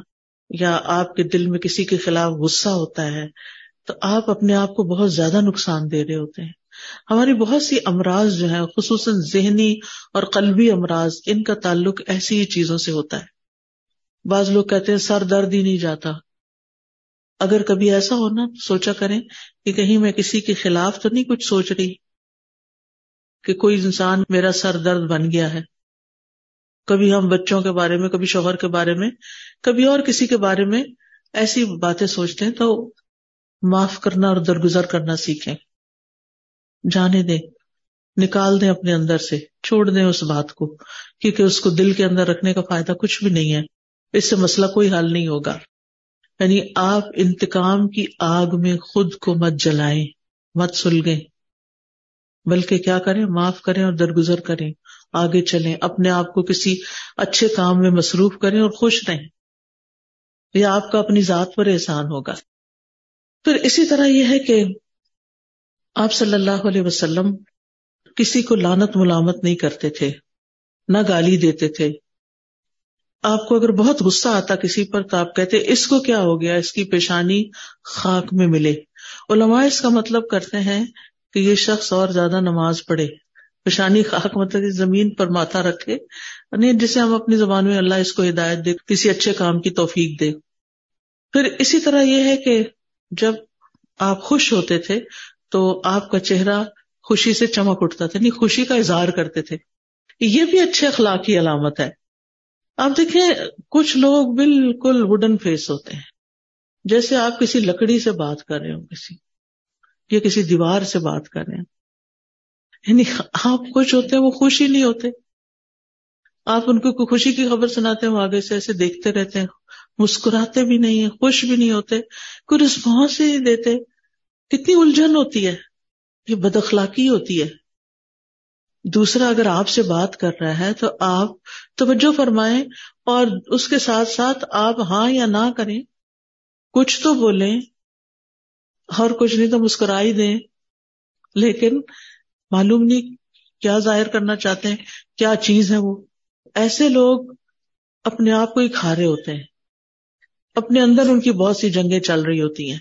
یا آپ کے دل میں کسی کے خلاف غصہ ہوتا ہے، تو آپ اپنے آپ کو بہت زیادہ نقصان دے رہے ہوتے ہیں۔ ہماری بہت سی امراض جو ہے خصوصاً ذہنی اور قلبی امراض، ان کا تعلق ایسی ہی چیزوں سے ہوتا ہے۔ بعض لوگ کہتے ہیں، سر درد ہی نہیں جاتا۔ اگر کبھی ایسا ہونا سوچا کریں کہ کہیں میں کسی کے خلاف تو نہیں کچھ سوچ رہی کہ کوئی انسان میرا سر درد بن گیا ہے۔ کبھی ہم بچوں کے بارے میں، کبھی شوہر کے بارے میں، کبھی اور کسی کے بارے میں ایسی باتیں سوچتے ہیں تو معاف کرنا اور درگزر کرنا سیکھیں۔ جانے دیں، نکال دیں اپنے اندر سے، چھوڑ دیں اس بات کو، کیونکہ اس کو دل کے اندر رکھنے کا فائدہ کچھ بھی نہیں ہے۔ اس سے مسئلہ کوئی حل نہیں ہوگا۔ یعنی آپ انتقام کی آگ میں خود کو مت جلائیں، مت سلگیں۔ بلکہ کیا کریں؟ معاف کریں اور درگزر کریں۔ آگے چلیں، اپنے آپ کو کسی اچھے کام میں مصروف کریں اور خوش رہیں۔ یہ آپ کا اپنی ذات پر احسان ہوگا۔ پھر اسی طرح یہ ہے کہ آپ صلی اللہ علیہ وسلم کسی کو لانت ملامت نہیں کرتے تھے، نہ گالی دیتے تھے۔ آپ کو اگر بہت غصہ آتا کسی پر تو آپ کہتے، اس کو کیا ہو گیا؟ اس کی پیشانی خاک میں ملے۔ علماء اس کا مطلب کرتے ہیں کہ یہ شخص اور زیادہ نماز پڑھے۔ پیشانی خاک مطلب زمین پر ماتھا رکھے۔ یعنی جسے ہم اپنی زبان میں اللہ اس کو ہدایت دے، کسی اچھے کام کی توفیق دے۔ پھر اسی طرح یہ ہے کہ جب آپ خوش ہوتے تھے تو آپ کا چہرہ خوشی سے چمک اٹھتا تھا نہیں خوشی کا اظہار کرتے تھے۔ یہ بھی اچھے اخلاق کی علامت ہے۔ آپ دیکھیں، کچھ لوگ بالکل وڈن فیس ہوتے ہیں۔ جیسے آپ کسی لکڑی سے بات کر رہے ہو کسی، یا کسی دیوار سے بات کر رہے ہیں یعنی آپ خوش ہوتے ہیں، وہ خوش ہی نہیں ہوتے۔ آپ ان کو خوشی کی خبر سناتے ہیں، وہ آگے سے ایسے دیکھتے رہتے ہیں۔ مسکراتے بھی نہیں ہیں، خوش بھی نہیں ہوتے۔ کوئی رسپانس ہی نہیں دیتے۔ کتنی الجھن ہوتی ہے یہ بد اخلاقی ہوتی ہے دوسرا اگر آپ سے بات کر رہا ہے تو آپ توجہ فرمائیں اور اس کے ساتھ ساتھ آپ ہاں یا نہ کریں کچھ تو بولیں اور کچھ نہیں تو مسکرائی دیں لیکن معلوم نہیں کیا ظاہر کرنا چاہتے ہیں، کیا چیز ہے وہ۔ ایسے لوگ اپنے آپ کو ہی کھا رہے ہوتے ہیں۔ اپنے اندر ان کی بہت سی جنگیں چل رہی ہوتی ہیں۔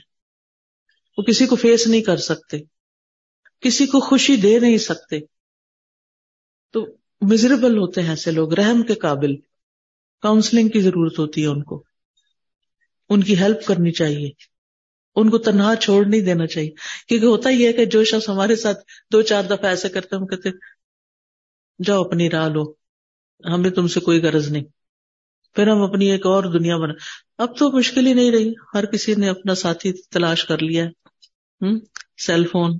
وہ کسی کو فیس نہیں کر سکتے، کسی کو خوشی دے نہیں سکتے۔ تو مزریبل ہوتے ہیں ایسے لوگ، رحم کے قابل۔ کاؤنسلنگ کی ضرورت ہوتی ہے ان کو۔ ان کی ہیلپ کرنی چاہیے۔ ان کو تنہا چھوڑ نہیں دینا چاہیے۔ کیونکہ ہوتا ہی ہے کہ جو شخص ہمارے ساتھ دو چار دفعہ ایسے کرتے ہم کہتے جاؤ اپنی راہ لو۔ ہمیں تم سے کوئی غرض نہیں۔ پھر ہم اپنی ایک اور دنیا بنا۔ اب تو مشکل ہی نہیں رہی۔ ہر کسی نے اپنا ساتھی تلاش کر لیا۔ ہے سیل فون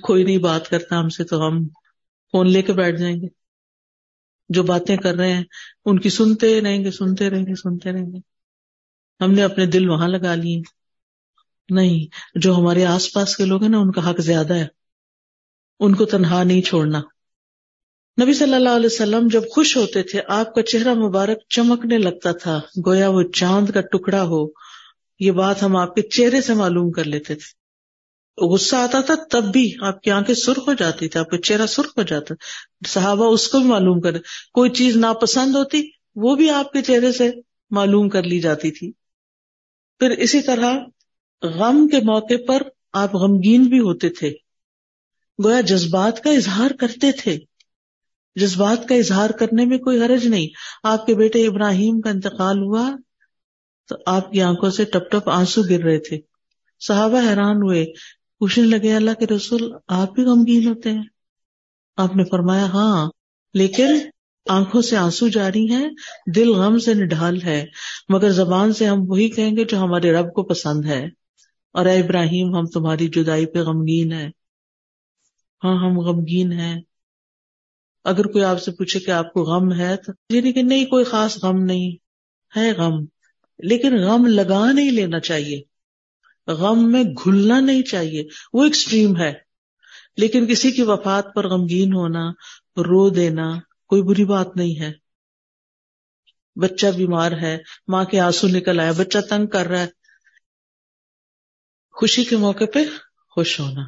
کوئی نہیں بات کرتا ہم سے تو ہم فون لے کے بیٹھ جائیں گے۔ جو باتیں کر رہے ہیں، ان کی سنتے رہیں گے، سنتے رہیں گے، سنتے رہیں گے۔ ہم نے اپنے دل وہاں لگا لیے۔ نہیں، جو ہمارے آس پاس کے لوگ ہیں نا، ان کا حق زیادہ ہے۔ ان کو تنہا نہیں چھوڑنا۔ نبی صلی اللہ علیہ وسلم جب خوش ہوتے تھے، آپ کا چہرہ مبارک چمکنے لگتا تھا، گویا وہ چاند کا ٹکڑا ہو، یہ بات ہم آپ کے چہرے سے معلوم کر لیتے تھے۔ غصہ آتا تھا تب بھی آپ کی آنکھیں سرخ ہو جاتی تھی آپ کا چہرہ سرخ ہو جاتا صحابہ اس کو بھی معلوم کر کوئی چیز ناپسند ہوتی، وہ بھی آپ کے چہرے سے معلوم کر لی جاتی تھی۔ پھر اسی طرح غم کے موقع پر آپ غمگین بھی ہوتے تھے۔ گویا جذبات کا اظہار کرتے تھے۔ جذبات کا اظہار کرنے میں کوئی حرج نہیں۔ آپ کے بیٹے ابراہیم کا انتقال ہوا تو آپ کی آنکھوں سے ٹپ ٹپ آنسو گر رہے تھے۔ صحابہ حیران ہوئے۔ پوچھنے لگے، اللہ کے رسول، آپ بھی غمگین ہوتے ہیں۔ آپ نے فرمایا ہاں لیکن آنکھوں سے آنسو جاری ہیں، دل غم سے نڈھال ہے، مگر زبان سے ہم وہی کہیں گے جو ہمارے رب کو پسند ہے۔ اور اے ابراہیم، ہم تمہاری جدائی پہ غمگین ہے ہاں ہم غمگین ہیں۔ اگر کوئی آپ سے پوچھے کہ آپ کو غم ہے، تو یعنی کہ نہیں، کوئی خاص غم نہیں۔ ہے غم، لیکن غم لگا نہیں لینا چاہیے۔ غم میں گھلنا نہیں چاہیے۔ وہ ایکسٹریم ہے۔ لیکن کسی کی وفات پر غمگین ہونا، رو دینا کوئی بری بات نہیں ہے۔ بچہ بیمار ہے، ماں کے آنسو نکل آیا بچہ تنگ کر رہا ہے۔ خوشی کے موقع پہ خوش ہونا۔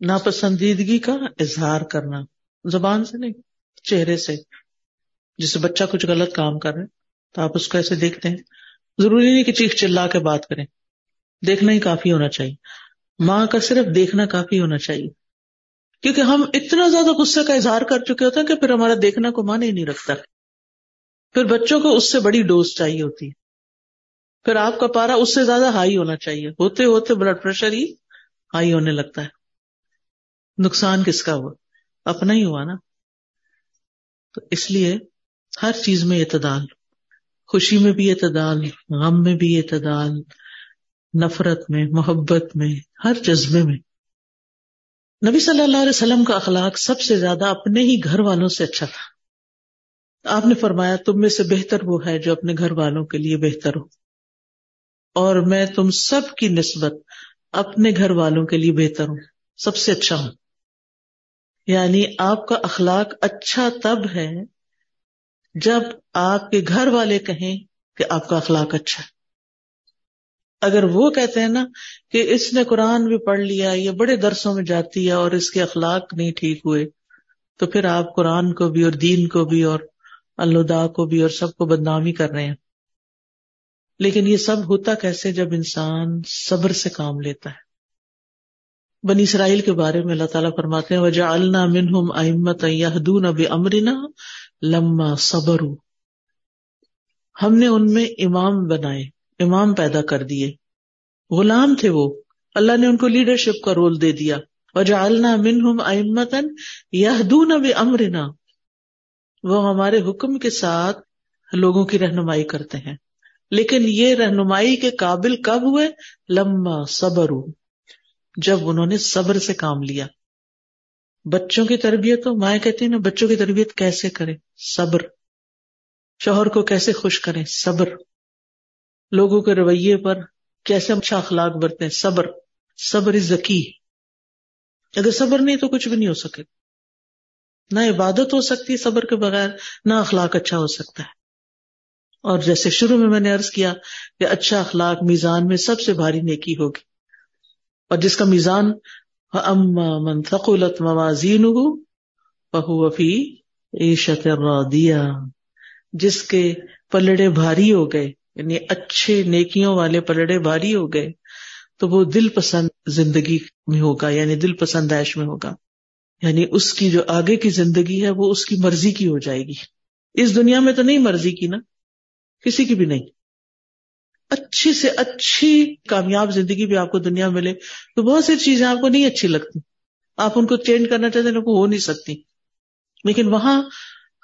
ناپسندیدگی کا اظہار کرنا۔ زبان سے نہیں، چہرے سے۔ جسے بچہ کچھ غلط کام کر رہے تو آپ اس کو ایسے دیکھتے ہیں۔ ضروری نہیں کہ چیخ چلا کے بات کریں۔ دیکھنا ہی کافی ہونا چاہیے۔ ماں کا صرف دیکھنا کافی ہونا چاہیے۔ کیونکہ ہم اتنا زیادہ غصے کا اظہار کر چکے ہوتے ہیں کہ پھر ہمارا دیکھنا کو مان ہی نہیں رکھتا۔ پھر بچوں کو اس سے بڑی ڈوز چاہیے ہوتی ہے۔ پھر آپ کا پارا اس سے زیادہ ہائی ہونا چاہیے۔ ہوتے ہوتے بلڈ پریشر ہی ہائی ہونے لگتا ہے۔ نقصان کس کا ہوا؟ اپنا ہی ہوا نا۔ تو اس لیے ہر چیز میں اعتدال، خوشی میں بھی اعتدال، غم میں بھی اعتدال نفرت میں، محبت میں، ہر جذبے میں۔ نبی صلی اللہ علیہ وسلم کا اخلاق سب سے زیادہ اپنے ہی گھر والوں سے اچھا تھا۔ آپ نے فرمایا، تم میں سے بہتر وہ ہے جو اپنے گھر والوں کے لیے بہتر ہو۔ اور میں تم سب کی نسبت اپنے گھر والوں کے لیے بہتر ہوں، سب سے اچھا ہوں۔ یعنی آپ کا اخلاق اچھا تب ہے جب آپ کے گھر والے کہیں کہ آپ کا اخلاق اچھا ہے۔ اگر وہ کہتے ہیں نا کہ اس نے قرآن بھی پڑھ لیا یہ بڑے درسوں میں جاتی ہے اور اس کے اخلاق نہیں ٹھیک ہوئے، تو پھر آپ قرآن کو بھی اور دین کو بھی اور اللہ کو بھی اور سب کو بدنامی کر رہے ہیں۔ لیکن یہ سب ہوتا کیسے جب انسان صبر سے کام لیتا ہے؟ بنی اسرائیل کے بارے میں اللہ تعالیٰ فرماتے ہیں وجہ النا منہم امت یادون اب امرنا لما صبر ہم نے ان میں امام بنائے۔ امام پیدا کر دیے۔ غلام تھے وہ۔ اللہ نے ان کو لیڈرشپ کا رول دے دیا۔ وجعلنا منہم امتن یہدون بامرنا وہ ہمارے حکم کے ساتھ لوگوں کی رہنمائی کرتے ہیں۔ لیکن یہ رہنمائی کے قابل کب ہوئے؟ لمبا صبر جب انہوں نے صبر سے کام لیا۔ بچوں کی تربیت تو مائیں کہتی نا، بچوں کی تربیت کیسے کرے صبر۔ شوہر کو کیسے خوش کریں؟ صبر۔ لوگوں کے رویے پر کیسے اچھا اخلاق برتے ہیں صبر صبر ذکی اگر صبر نہیں تو کچھ بھی نہیں ہو سکے۔ نہ عبادت ہو سکتی صبر کے بغیر، نہ اخلاق اچھا ہو سکتا ہے۔ اور جیسے شروع میں میں نے ارض کیا کہ اچھا اخلاق میزان میں سب سے بھاری نیکی ہوگی۔ اور جس کا میزان من ثقلت موازین بہو وفی عیشت دیا جس کے پلڑے بھاری ہو گئے یعنی اچھے نیکیوں والے پلڑے بھاری ہو گئے، تو وہ دل پسند زندگی میں ہوگا یعنی دل پسند عیش میں ہوگا۔ یعنی اس کی جو آگے کی زندگی ہے، وہ اس کی مرضی کی ہو جائے گی۔ اس دنیا میں تو نہیں مرضی کی نا، کسی کی بھی نہیں۔ اچھی سے اچھی کامیاب زندگی بھی آپ کو دنیا میں ملے، تو بہت سی چیزیں آپ کو نہیں اچھی لگتی۔ آپ ان کو چینج کرنا چاہتے ہیں ہو نہیں سکتی۔ لیکن وہاں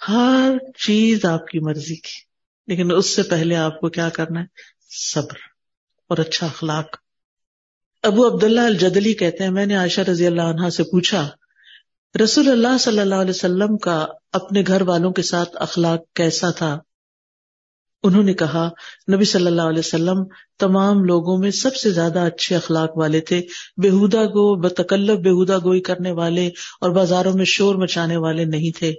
ہر چیز آپ کی مرضی کی۔ لیکن اس سے پہلے آپ کو کیا کرنا ہے؟ صبر اور اچھا اخلاق۔ ابو عبداللہ الجدلی کہتے ہیں، میں نے عائشہ رضی اللہ عنہ سے پوچھا، رسول اللہ صلی اللہ علیہ وسلم کا اپنے گھر والوں کے ساتھ اخلاق کیسا تھا؟ انہوں نے کہا، نبی صلی اللہ علیہ وسلم تمام لوگوں میں سب سے زیادہ اچھے اخلاق والے تھے۔ بےحدا گو بتکلب بےحدا گوئی کرنے والے اور بازاروں میں شور مچانے والے نہیں تھے۔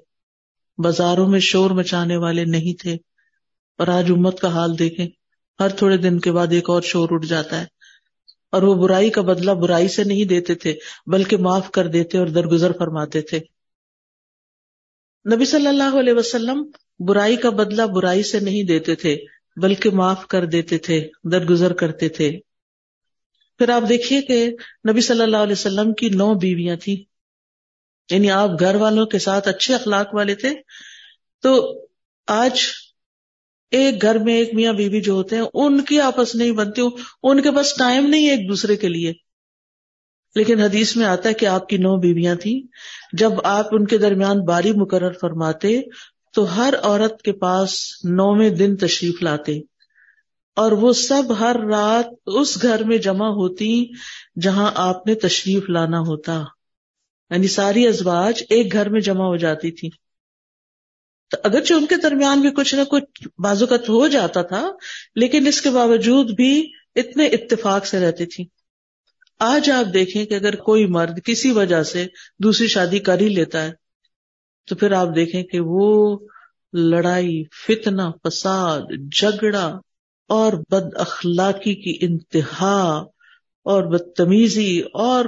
بازاروں میں شور مچانے والے نہیں تھے۔ اور آج امت کا حال دیکھیں، ہر تھوڑے دن کے بعد ایک اور شور اٹھ جاتا ہے۔ اور وہ برائی کا بدلہ برائی سے نہیں دیتے تھے، بلکہ معاف کر دیتے اور درگزر فرماتے تھے۔ نبی صلی اللہ علیہ وسلم برائی کا بدلہ برائی سے نہیں دیتے تھے، بلکہ معاف کر دیتے تھے، درگزر کرتے تھے۔ پھر آپ دیکھیے کہ نبی صلی اللہ علیہ وسلم کی نو بیویاں تھیں۔ یعنی آپ گھر والوں کے ساتھ اچھے اخلاق والے تھے۔ تو آج ایک گھر میں ایک میاں بیوی جو ہوتے ہیں، ان کی آپس نہیں بنتی، ان کے پاس ٹائم نہیں ایک دوسرے کے لیے۔ لیکن حدیث میں آتا ہے کہ آپ کی نو بیویاں تھیں۔ جب آپ ان کے درمیان باری مقرر فرماتے، تو ہر عورت کے پاس نویں دن تشریف لاتے۔ اور وہ سب ہر رات اس گھر میں جمع ہوتی جہاں آپ نے تشریف لانا ہوتا۔ یعنی ساری ازواج ایک گھر میں جمع ہو جاتی تھی تو اگرچہ ان کے درمیان بھی کچھ نہ کچھ بازوقت ہو جاتا تھا، لیکن اس کے باوجود بھی اتنے اتفاق سے رہتی تھی آج آپ دیکھیں کہ اگر کوئی مرد کسی وجہ سے دوسری شادی کر ہی لیتا ہے، تو پھر آپ دیکھیں کہ وہ لڑائی، فتنہ، فساد، جھگڑا اور بد اخلاقی کی انتہا اور بدتمیزی اور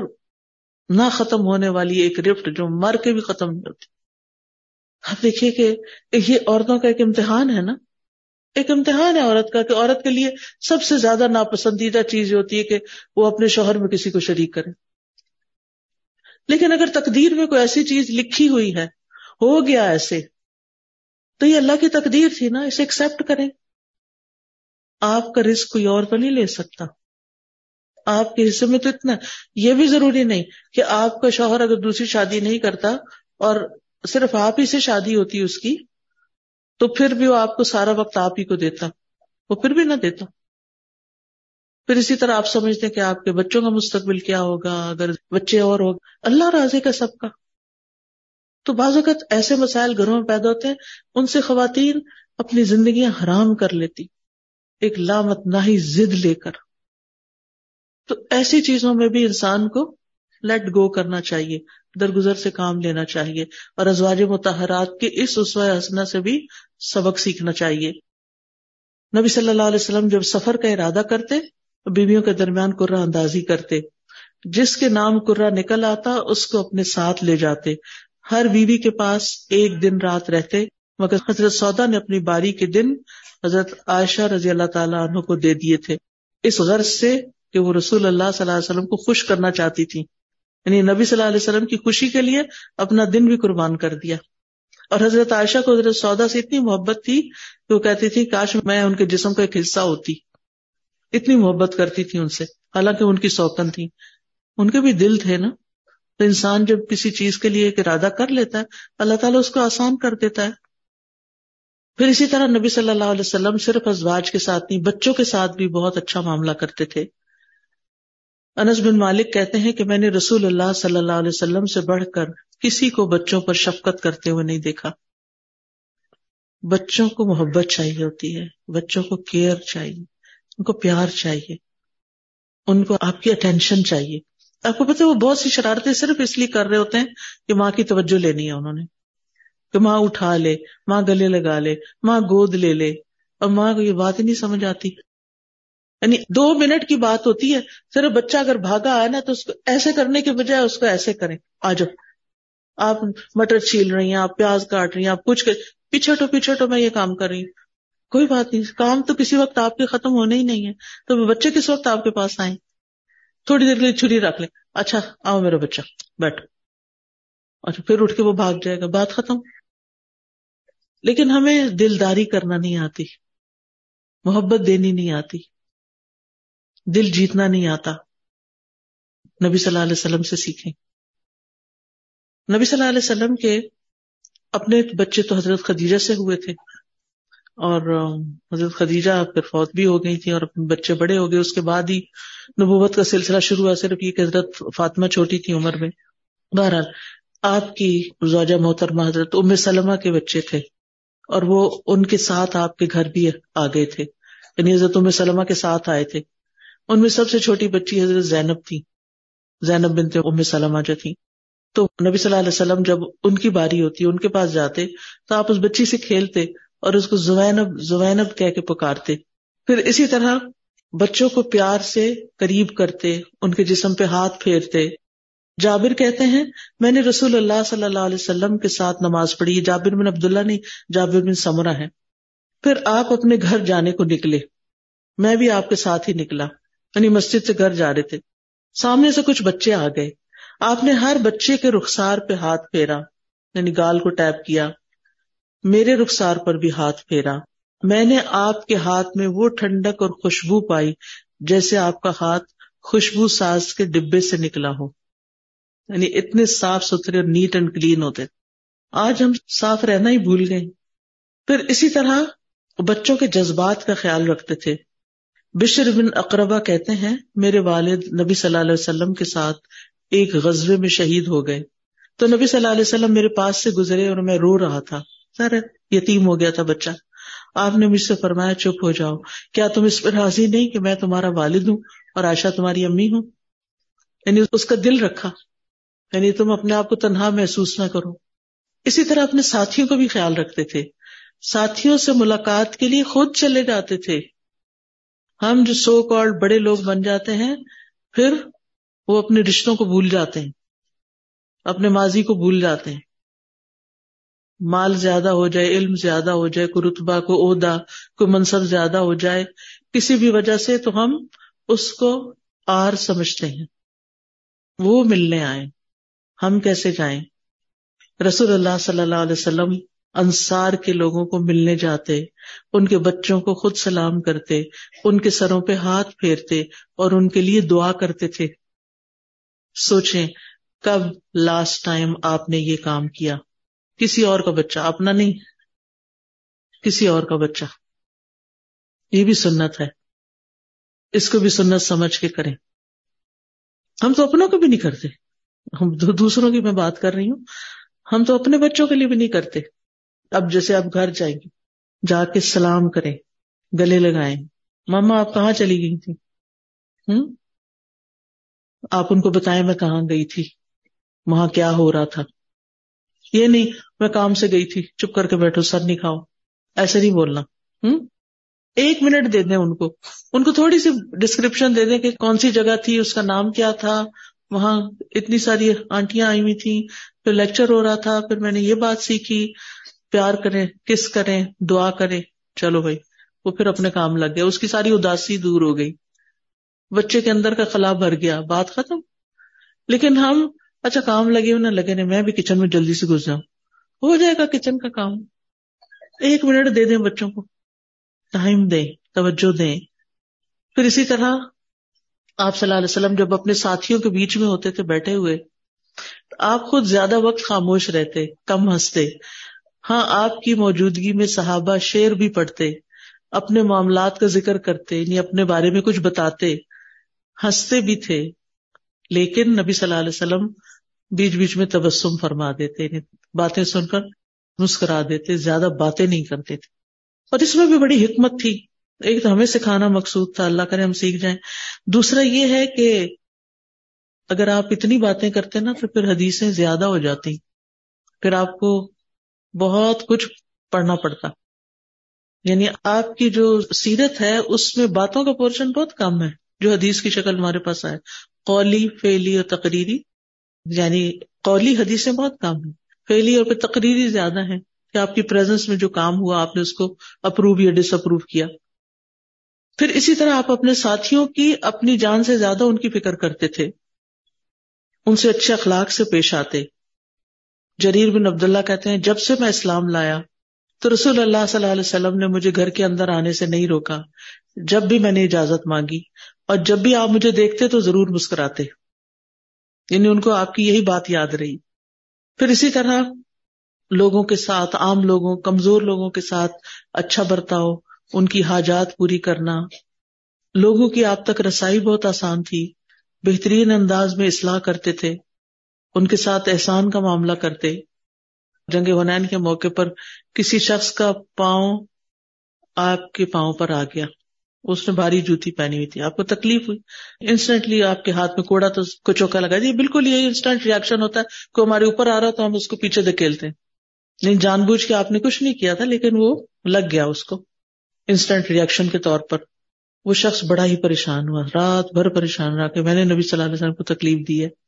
نہ ختم ہونے والی ایک رفٹ جو مر کے بھی ختم نہیں ہوتی آپ دیکھیے کہ یہ عورتوں کا ایک امتحان ہے نا۔ ایک امتحان ہے عورت کا کہ عورت کے لیے سب سے زیادہ ناپسندیدہ چیز ہوتی ہے کہ وہ اپنے شوہر میں کسی کو شریک کرے۔ لیکن اگر تقدیر میں کوئی ایسی چیز لکھی ہوئی ہے، ہو گیا ایسے، تو یہ اللہ کی تقدیر تھی نا، اسے ایکسپٹ کریں۔ آپ کا رسک کوئی اور تو نہیں لے سکتا۔ آپ کے حصے میں تو اتنا، یہ بھی ضروری نہیں کہ آپ کا شوہر اگر دوسری شادی نہیں کرتا اور صرف آپ ہی سے شادی ہوتی اس کی، تو پھر بھی وہ آپ کو سارا وقت آپ ہی کو دیتا، وہ پھر بھی نہ دیتا۔ پھر اسی طرح آپ سمجھتے ہیں کہ آپ کے بچوں کا مستقبل کیا ہوگا، اگر بچے اور ہوگا اللہ راضی کا سب کا۔ تو بعض اوقات ایسے مسائل گھروں میں پیدا ہوتے ہیں، ان سے خواتین اپنی زندگیاں حرام کر لیتی، ایک لامت نہ ہی زد لے کر۔ تو ایسی چیزوں میں بھی انسان کو لیٹ گو کرنا چاہیے۔ درگزر سے کام لینا چاہیے اور ازواج متحرات کے اس حسنا سے بھی سبق سیکھنا چاہیے۔ نبی صلی اللہ علیہ وسلم جب سفر کا ارادہ کرتے، بیویوں کے درمیان قرہ اندازی کرتے۔ جس کے نام قرہ نکل آتا، اس کو اپنے ساتھ لے جاتے۔ ہر بیوی کے پاس ایک دن رات رہتے، مگر حضرت سودا نے اپنی باری کے دن حضرت عائشہ رضی اللہ تعالیٰ عنہ کو دے دیے تھے۔ اس غرض سے کہ وہ رسول اللہ صلی اللہ علیہ وسلم کو خوش کرنا چاہتی تھی یعنی نبی صلی اللہ علیہ وسلم کی خوشی کے لیے اپنا دن بھی قربان کر دیا۔ اور حضرت عائشہ کو حضرت سودا سے اتنی محبت تھی کہ وہ کہتی تھی کاش میں ان کے جسم کا ایک حصہ ہوتی۔ اتنی محبت کرتی تھی ان سے۔ حالانکہ ان کی سوکن تھی۔ ان کے بھی دل تھے نا۔ تو انسان جب کسی چیز کے لیے ایک ارادہ کر لیتا ہے، اللہ تعالیٰ اس کو آسان کر دیتا ہے۔ پھر اسی طرح نبی صلی اللہ علیہ وسلم صرف ازواج کے ساتھ نہیں، بچوں کے ساتھ بھی بہت اچھا معاملہ کرتے تھے۔ انس بن مالک کہتے ہیں کہ میں نے رسول اللہ صلی اللہ علیہ وسلم سے بڑھ کر کسی کو بچوں پر شفقت کرتے ہوئے نہیں دیکھا۔ بچوں کو محبت چاہیے ہوتی ہے، بچوں کو کیئر چاہیے، ان کو پیار چاہیے، ان کو آپ کی اٹینشن چاہیے۔ آپ کو پتا وہ بہت سی شرارتیں صرف اس لیے کر رہے ہوتے ہیں کہ ماں کی توجہ لینی ہے انہوں نے۔ کہ ماں اٹھا لے، ماں گلے لگا لے، ماں گود لے لے، اور ماں کو یہ بات ہی نہیں سمجھ آتی۔ یعنی دو منٹ کی بات ہوتی ہے، صرف بچہ اگر بھاگا آئے نا تو اس کو ایسے کرنے کے بجائے اس کو ایسے کریں۔ آ جاؤ۔ آپ مٹر چھیل رہی ہیں، آپ پیاز کاٹ رہی ہیں، آپ کچھ پیچھے ٹو پیچھے ٹو میں یہ کام کر رہی ہوں۔ کوئی بات نہیں، کام تو کسی وقت آپ کے ختم ہونے ہی نہیں ہے۔ تو بچے کس وقت آپ کے پاس آئیں؟ تھوڑی دیر کے لیے چھری رکھ لیں۔ اچھا آؤ میرا بچہ بیٹھ اچھا پھر اٹھ کے وہ بھاگ جائے گا۔ بات ختم۔ لیکن ہمیں دلداری کرنا نہیں آتی۔ محبت دینی نہیں آتی۔ دل جیتنا نہیں آتا۔ نبی صلی اللہ علیہ وسلم سے سیکھیں۔ نبی صلی اللہ علیہ وسلم کے اپنے بچے تو حضرت خدیجہ سے ہوئے تھے۔ اور حضرت خدیجہ پھر فوت بھی ہو گئی تھی اور اپنے بچے بڑے ہو گئے۔ اس کے بعد ہی نبوت کا سلسلہ شروع ہوا۔ صرف یہ کہ حضرت فاطمہ چھوٹی تھی عمر میں۔ بہرحال، آپ کی زوجہ محترمہ حضرت ام سلمہ کے بچے تھے۔ اور وہ ان کے ساتھ آپ کے گھر بھی آ گئے تھے۔ یعنی حضرت ام سلمہ کے ساتھ آئے تھے۔ ان میں سب سے چھوٹی بچی حضرت زینب تھی۔ زینب بنتے ام سلمہ جو تھی۔ تو نبی صلی اللہ علیہ وسلم جب ان کی باری ہوتی، ان کے پاس جاتے، تو آپ اس بچی سے کھیلتے اور اس کو زوینب زوینب کہہ کے پکارتے۔ پھر اسی طرح بچوں کو پیار سے قریب کرتے، ان کے جسم پہ ہاتھ پھیرتے۔ جابر کہتے ہیں، میں نے رسول اللہ صلی اللہ علیہ وسلم کے ساتھ نماز پڑھی جابر بن عبداللہ نہیں، جابر بن سمرہ ہے پھر آپ اپنے گھر جانے کو نکلے۔ میں بھی آپ کے ساتھ ہی نکلا۔ یعنی مسجد سے گھر جا رہے تھے۔ سامنے سے کچھ بچے آ گئے۔ آپ نے ہر بچے کے رخسار پہ ہاتھ پھیرا یعنی گال کو ٹیپ کیا، میرے رخسار پر بھی ہاتھ پھیرا۔ میں نے آپ کے ہاتھ میں وہ ٹھنڈک اور خوشبو پائی جیسے آپ کا ہاتھ خوشبو ساز کے ڈبے سے نکلا ہو۔ یعنی اتنے صاف ستھرے اور نیٹ اینڈ کلین ہوتے۔ آج ہم صاف رہنا ہی بھول گئے۔ پھر اسی طرح بچوں کے جذبات کا خیال رکھتے تھے۔ بشر بن اقربا کہتے ہیں، میرے والد نبی صلی اللہ علیہ وسلم کے ساتھ ایک غزبے میں شہید ہو گئے۔ تو نبی صلی اللہ علیہ وسلم میرے پاس سے گزرے اور میں رو رہا تھا۔ سر یتیم ہو گیا تھا بچہ۔ آپ نے مجھ سے فرمایا، چپ ہو جاؤ۔ کیا تم اس پر راضی نہیں کہ میں تمہارا والد ہوں اور آشا تمہاری امی ہوں؟ یعنی اس کا دل رکھا۔ یعنی تم اپنے آپ کو تنہا محسوس نہ کرو۔ اسی طرح اپنے ساتھیوں کو بھی خیال رکھتے تھے۔ ساتھیوں سے ملاقات کے لیے خود چلے جاتے تھے۔ ہم جو سو کال بڑے لوگ بن جاتے ہیں، پھر وہ اپنے رشتوں کو بھول جاتے ہیں۔ اپنے ماضی کو بھول جاتے ہیں۔ مال زیادہ ہو جائے، علم زیادہ ہو جائے، کوئی رتبہ کو عہدہ، کوئی منصب زیادہ ہو جائے، کسی بھی وجہ سے تو ہم اس کو آر سمجھتے ہیں۔ وہ ملنے آئے۔ ہم کیسے جائیں؟ رسول اللہ صلی اللہ علیہ وسلم انصار کے لوگوں کو ملنے جاتے، ان کے بچوں کو خود سلام کرتے، ان کے سروں پہ ہاتھ پھیرتے اور ان کے لیے دعا کرتے تھے۔ سوچیں، کب لاسٹ ٹائم آپ نے یہ کام کیا؟ کسی اور کا بچہ، اپنا نہیں، کسی اور کا بچہ۔ یہ بھی سنت ہے۔ اس کو بھی سنت سمجھ کے کریں۔ ہم تو اپنوں کو بھی نہیں کرتے۔ ہم دوسروں کی میں بات کر رہی ہوں۔ ہم تو اپنے بچوں کے لیے بھی نہیں کرتے۔ اب جیسے آپ گھر جائیں گے، جا کے سلام کریں، گلے لگائیں۔ ماما، آپ کہاں چلی گئی تھی ہوں آپ ان کو بتائیں میں کہاں گئی تھی۔ وہاں کیا ہو رہا تھا؟ یہ نہیں، میں کام سے گئی تھی۔ چپ کر کے بیٹھو، سر نہیں کھاؤ۔ ایسے نہیں بولنا۔ ہوں ایک منٹ دے دیں ان کو۔ ان کو تھوڑی سی ڈسکرپشن دے دیں کہ کون سی جگہ تھی، اس کا نام کیا تھا۔ وہاں اتنی ساری آنٹیاں آئی ہوئی تھی پھر لیکچر ہو رہا تھا، پھر میں نے یہ بات سیکھی۔ پیار کریں، کس کریں، دعا کریں، چلو بھائی، وہ پھر اپنے کام لگ گیا اس کی ساری اداسی دور ہو گئی۔ بچے کے اندر کا خلا بھر گیا، بات ختم۔ لیکن ہم اچھا کام لگے نہ لگے نہیں، میں بھی کچن میں جلدی سے گھس جاؤں۔ ہو جائے گا کچن کا کام۔ ایک منٹ دے دیں بچوں کو۔ ٹائم دیں، توجہ دیں۔ پھر اسی طرح آپ صلی اللہ علیہ وسلم جب اپنے ساتھیوں کے بیچ میں ہوتے تھے، بیٹھے ہوئے آپ خود زیادہ وقت خاموش رہتے، کم ہنستے۔ ہاں آپ کی موجودگی میں صحابہ شیر بھی پڑھتے، اپنے معاملات کا ذکر کرتے یعنی اپنے بارے میں کچھ بتاتے، ہنستے بھی تھے، لیکن نبی صلی اللہ علیہ وسلم بیچ بیچ میں تبسم فرما دیتے یعنی باتیں سن کر مسکرا دیتے، زیادہ باتیں نہیں کرتے تھے۔ اور اس میں بھی بڑی حکمت تھی۔ ایک تو ہمیں سکھانا مقصود تھا، اللہ کرے ہم سیکھ جائیں۔ دوسرا یہ ہے کہ اگر آپ اتنی باتیں کرتے نا، تو پھر حدیثیں زیادہ ہو جاتی۔ پھر آپ کو بہت کچھ پڑھنا پڑتا۔ یعنی آپ کی جو سیرت ہے، اس میں باتوں کا پورشن بہت کم ہے، جو حدیث کی شکل ہمارے پاس آئے۔ قولی فیلی اور تقریری یعنی قولی حدیثیں بہت کم ہیں۔ فیلی اور پھر تقریری زیادہ ہیں کہ آپ کی پریزنس میں جو کام ہوا، آپ نے اس کو اپروو یا ڈس اپروو کیا۔ پھر اسی طرح آپ اپنے ساتھیوں کی اپنی جان سے زیادہ ان کی فکر کرتے تھے۔ ان سے اچھے اخلاق سے پیش آتے۔ جریر بن عبداللہ کہتے ہیں، جب سے میں اسلام لایا تو رسول اللہ صلی اللہ علیہ وسلم نے مجھے گھر کے اندر آنے سے نہیں روکا۔ جب بھی میں نے اجازت مانگی اور جب بھی آپ مجھے دیکھتے تو ضرور مسکراتے۔ یعنی ان کو آپ کی یہی بات یاد رہی۔ پھر اسی طرح لوگوں کے ساتھ، عام لوگوں، کمزور لوگوں کے ساتھ اچھا برتاؤ، ان کی حاجات پوری کرنا۔ لوگوں کی آپ تک رسائی بہت آسان تھی۔ بہترین انداز میں اصلاح کرتے تھے۔ ان کے ساتھ احسان کا معاملہ کرتے، جنگ ونین کے موقع پر کسی شخص کا پاؤں آپ کے پاؤں پر آ گیا۔ اس نے بھاری جوتی پہنی ہوئی تھی۔ آپ کو تکلیف ہوئی۔ انسٹنٹلی آپ کے ہاتھ میں کوڑا تو کو چوکا لگا۔ دیا بالکل یہی انسٹنٹ ریئیکشن ہوتا ہے۔ کوئی ہمارے اوپر آ رہا تو ہم اس کو پیچھے دھکیلتے۔ ہیں نہیں، جان بوجھ کے آپ نے کچھ نہیں کیا تھا، لیکن وہ لگ گیا اس کو۔ انسٹنٹ ریئیکشن کے طور پر وہ شخص بڑا ہی پریشان ہوا۔ رات بھر پریشان رہا کہ میں نے نبی صلی اللہ علیہ وسلم کو تکلیف دی ہے۔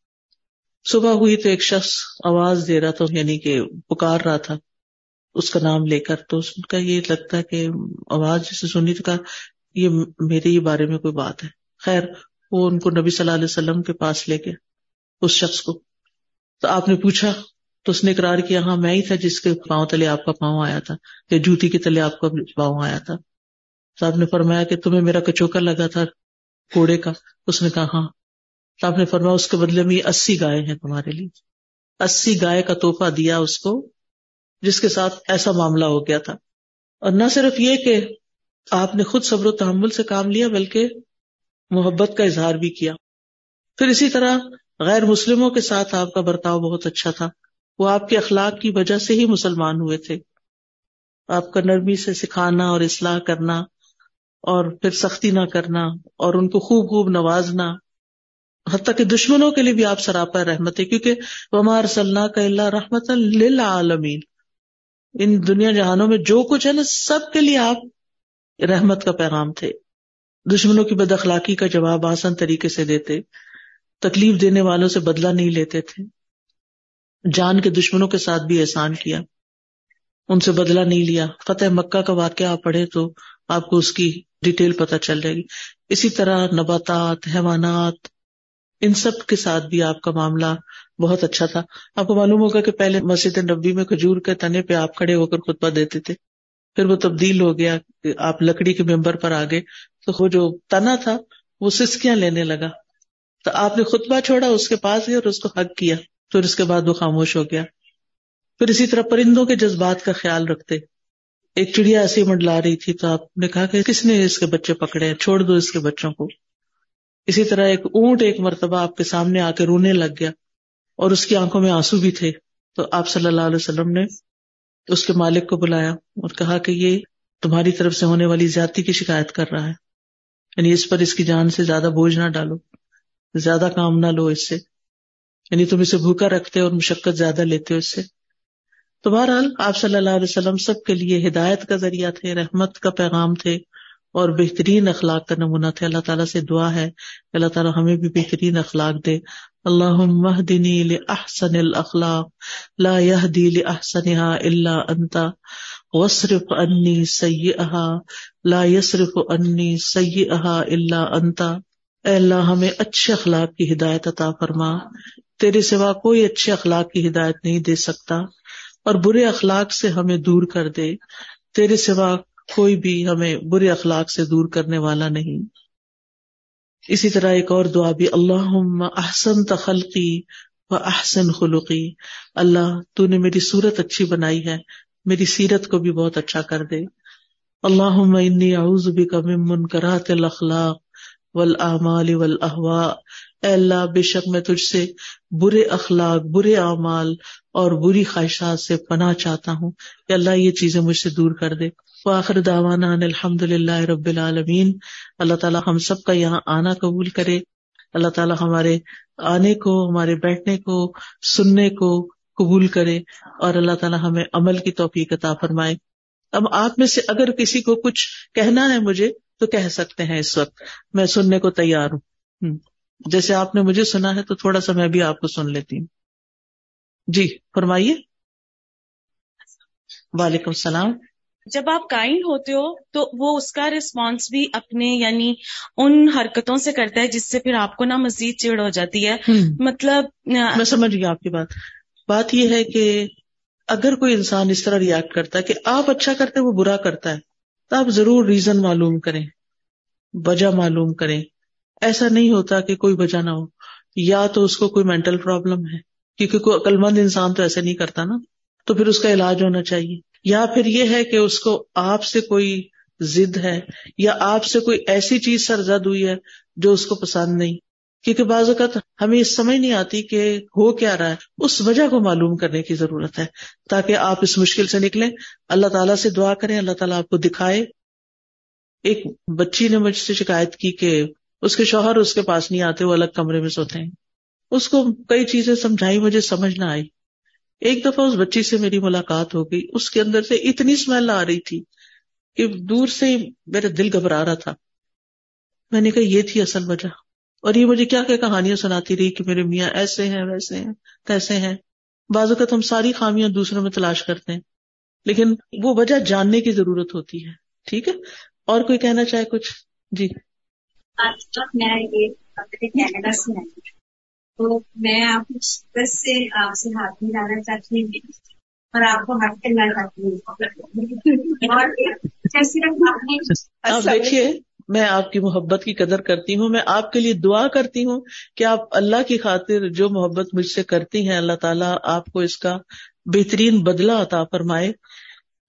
صبح ہوئی تو ایک شخص آواز دے رہا تھا یعنی کہ پکار رہا تھا، اس کا نام لے کر، تو اس کا یہ لگتا ہے کہ آواز جسے سنی تو کہا، یہ میرے ہی بارے میں کوئی بات ہے۔ خیر، وہ ان کو نبی صلی اللہ علیہ وسلم کے پاس لے گیا، اس شخص کو۔ تو آپ نے پوچھا، تو اس نے اقرار کیا ہاں میں ہی تھا جس کے پاؤں تلے آپ کا پاؤں آیا تھا، یا جوتی کے تلے آپ کا پاؤں آیا تھا۔ تو آپ نے فرمایا کہ تمہیں میرا کچوکر لگا تھا کوڑے کا۔ اس نے کہا ہاں۔ تو آپ نے فرمایا اس کے بدلے میں یہ اسی گائے ہیں تمہارے لیے۔ اسی گائے کا توحفہ دیا اس کو، جس کے ساتھ ایسا معاملہ ہو گیا تھا۔ اور نہ صرف یہ کہ آپ نے خود صبر و تحمل سے کام لیا، بلکہ محبت کا اظہار بھی کیا۔ پھر اسی طرح غیر مسلموں کے ساتھ آپ کا برتاؤ بہت اچھا تھا۔ وہ آپ کے اخلاق کی وجہ سے ہی مسلمان ہوئے تھے۔ آپ کا نرمی سے سکھانا اور اصلاح کرنا اور پھر سختی نہ کرنا اور ان کو خوب خوب نوازنا۔ حتیٰ کہ دشمنوں کے لیے بھی آپ سراپا رحمت ہے، کیونکہ ومار صلاح کا اللہ رحمت للعالمین ان دنیا جہانوں میں جو کچھ ہے نا، سب کے لیے آپ رحمت کا پیغام تھے۔ دشمنوں کی بد اخلاقی کا جواب آسان طریقے سے دیتے، تکلیف دینے والوں سے بدلہ نہیں لیتے تھے۔ جان کے دشمنوں کے ساتھ بھی احسان کیا۔ ان سے بدلہ نہیں لیا۔ فتح مکہ کا واقعہ آپ پڑھے تو آپ کو اس کی ڈیٹیل پتہ چل جائے گی۔ اسی طرح نباتات، حیوانات ان سب کے ساتھ بھی آپ کا معاملہ بہت اچھا تھا۔ آپ کو معلوم ہوگا کہ پہلے مسجد نبی میں کھجور کے تنے پہ آپ کھڑے ہو کر خطبہ دیتے تھے۔ پھر وہ تبدیل ہو گیا کہ آپ لکڑی کے ممبر پر آگے۔ تو وہ جو تنا تھا، وہ سسکیاں لینے لگا۔ تو آپ نے خطبہ چھوڑا، اس کے پاس گیا اور اس کو حق کیا۔ پھر اس کے بعد وہ خاموش ہو گیا۔ پھر اسی طرح پرندوں کے جذبات کا خیال رکھتے۔ ایک چڑیا ایسی منڈلا رہی تھی تو آپ نے کہا کہ کس نے اس کے بچے پکڑے؟ چھوڑ دو اس کے بچوں کو۔ اسی طرح ایک اونٹ ایک مرتبہ آپ کے سامنے آ کے رونے لگ گیا اور اس کی آنکھوں میں آنسو بھی تھے۔ تو آپ صلی اللہ علیہ وسلم نے اس کے مالک کو بلایا اور کہا کہ یہ تمہاری طرف سے ہونے والی زیادتی کی شکایت کر رہا ہے۔ یعنی اس پر اس کی جان سے زیادہ بوجھ نہ ڈالو، زیادہ کام نہ لو اس سے۔ یعنی تم اسے بھوکا رکھتے اور مشقت زیادہ لیتے ہو اس سے۔ تو بہرحال آپ صلی اللہ علیہ وسلم سب کے لیے ہدایت کا ذریعہ تھے، رحمت کا پیغام تھے۔ اور بہترین اخلاق کا نمونہ تھے۔ اللہ تعالیٰ سے دعا ہے اللہ تعالیٰ ہمیں بھی بہترین اخلاق دے۔ اللہ مہدنی لأحسن الاخلاق، لا يهدي لأحسنها الا انت وصرف انی سیئها لا يصرف انی سیئها الا انت۔ اے اللہ، ہمیں اچھے اخلاق کی ہدایت عطا فرما۔ تیرے سوا کوئی اچھے اخلاق کی ہدایت نہیں دے سکتا اور برے اخلاق سے ہمیں دور کر دے۔ تیرے سوا کوئی بھی ہمیں برے اخلاق سے دور کرنے والا نہیں۔ اسی طرح ایک اور دعا بھی اللہ احسن تخلقی و احسن خلقی۔ اللہ، تو نے میری صورت اچھی بنائی ہے، میری سیرت کو بھی بہت اچھا کر دے۔ اللہ انی اعوذ بک من منکرات الاخلاق والاعمال والاہواء اے اللہ، بے شک میں تجھ سے برے اخلاق، برے اعمال اور بری خواہشات سے پناہ چاہتا ہوں۔ کہ اللہ، یہ چیزیں مجھ سے دور کر دے۔ وآخر دعوانا ان الحمد للہ رب العالمین۔ اللہ تعالیٰ ہم سب کا یہاں آنا قبول کرے۔ اللہ تعالیٰ ہمارے آنے کو، ہمارے بیٹھنے کو، سننے کو قبول کرے۔ اور اللہ تعالیٰ ہمیں عمل کی توفیق عطا فرمائے۔ اب آپ میں سے اگر کسی کو کچھ کہنا ہے مجھے، تو کہہ سکتے ہیں اس وقت۔ میں سننے کو تیار ہوں۔ جیسے آپ نے مجھے سنا ہے تو تھوڑا سا میں بھی آپ کو سن لیتی ہوں۔ جی فرمائیے۔ وعلیکم السلام۔ جب آپ کائنڈ ہوتے ہو تو وہ اس کا ریسپانس بھی اپنے یعنی ان حرکتوں سے کرتا ہے جس سے پھر آپ کو نا مزید چڑ ہو جاتی ہے۔ مطلب میں سمجھ گئی آپ کی بات۔ بات یہ ہے کہ اگر کوئی انسان اس طرح ریئیکٹ کرتا ہے کہ آپ اچھا کرتے وہ برا کرتا ہے تو آپ ضرور ریزن معلوم کریں وجہ معلوم کریں۔ ایسا نہیں ہوتا کہ کوئی وجہ نہ ہو۔ یا تو اس کو کوئی مینٹل پرابلم ہے، کیونکہ کوئی عقلمند انسان تو ایسے نہیں کرتا نا۔ تو پھر اس کا علاج ہونا چاہیے۔ یا پھر یہ ہے کہ اس کو آپ سے کوئی ضد ہے، یا آپ سے کوئی ایسی چیز سرزد ہوئی ہے جو اس کو پسند نہیں۔ کیونکہ بعض اوقات ہمیں سمجھ نہیں آتی کہ ہو کیا رہا ہے۔ اس وجہ کو معلوم کرنے کی ضرورت ہے، تاکہ آپ اس مشکل سے نکلیں۔ اللہ تعالیٰ سے دعا کریں، اللہ تعالیٰ آپ کو دکھائے۔ ایک بچی نے مجھ سے شکایت کی کہ اس کے شوہر اس کے پاس نہیں آتے، وہ الگ کمرے میں سوتے ہیں۔ اس کو کئی چیزیں سمجھائی، مجھے سمجھ نہ آئی۔ ایک دفعہ اس بچی سے میری ملاقات ہو گئی۔ اس کے اندر سے اتنی اسمیل آ رہی تھی کہ دور سے میرا دل گھبرا رہا تھا۔ میں نے کہا، یہ تھی اصل وجہ۔ اور یہ مجھے کیا کیا کہانیاں سناتی رہی کہ میرے میاں ایسے ہیں، ویسے ہیں کیسے ہیں۔ بعض اوقات ہم ساری خامیاں دوسروں میں تلاش کرتے ہیں۔ لیکن وہ وجہ جاننے کی ضرورت ہوتی ہے۔ ٹھیک ہے؟ اور کوئی کہنا چاہے کچھ؟ جی۔ میں یہ کینیڈا سے آئی تو میں آپ شدت سے آپ سے ہاتھ ملانا چاہتی ہوں اور آپ کو ہاتھ کرنا چاہتی ہوں اور دیکھیے، میں آپ کی محبت کی قدر کرتی ہوں، میں آپ کے لیے دعا کرتی ہوں کہ آپ اللہ کی خاطر جو محبت مجھ سے کرتی ہیں، اللہ تعالیٰ آپ کو اس کا بہترین بدلہ عطا فرمائے۔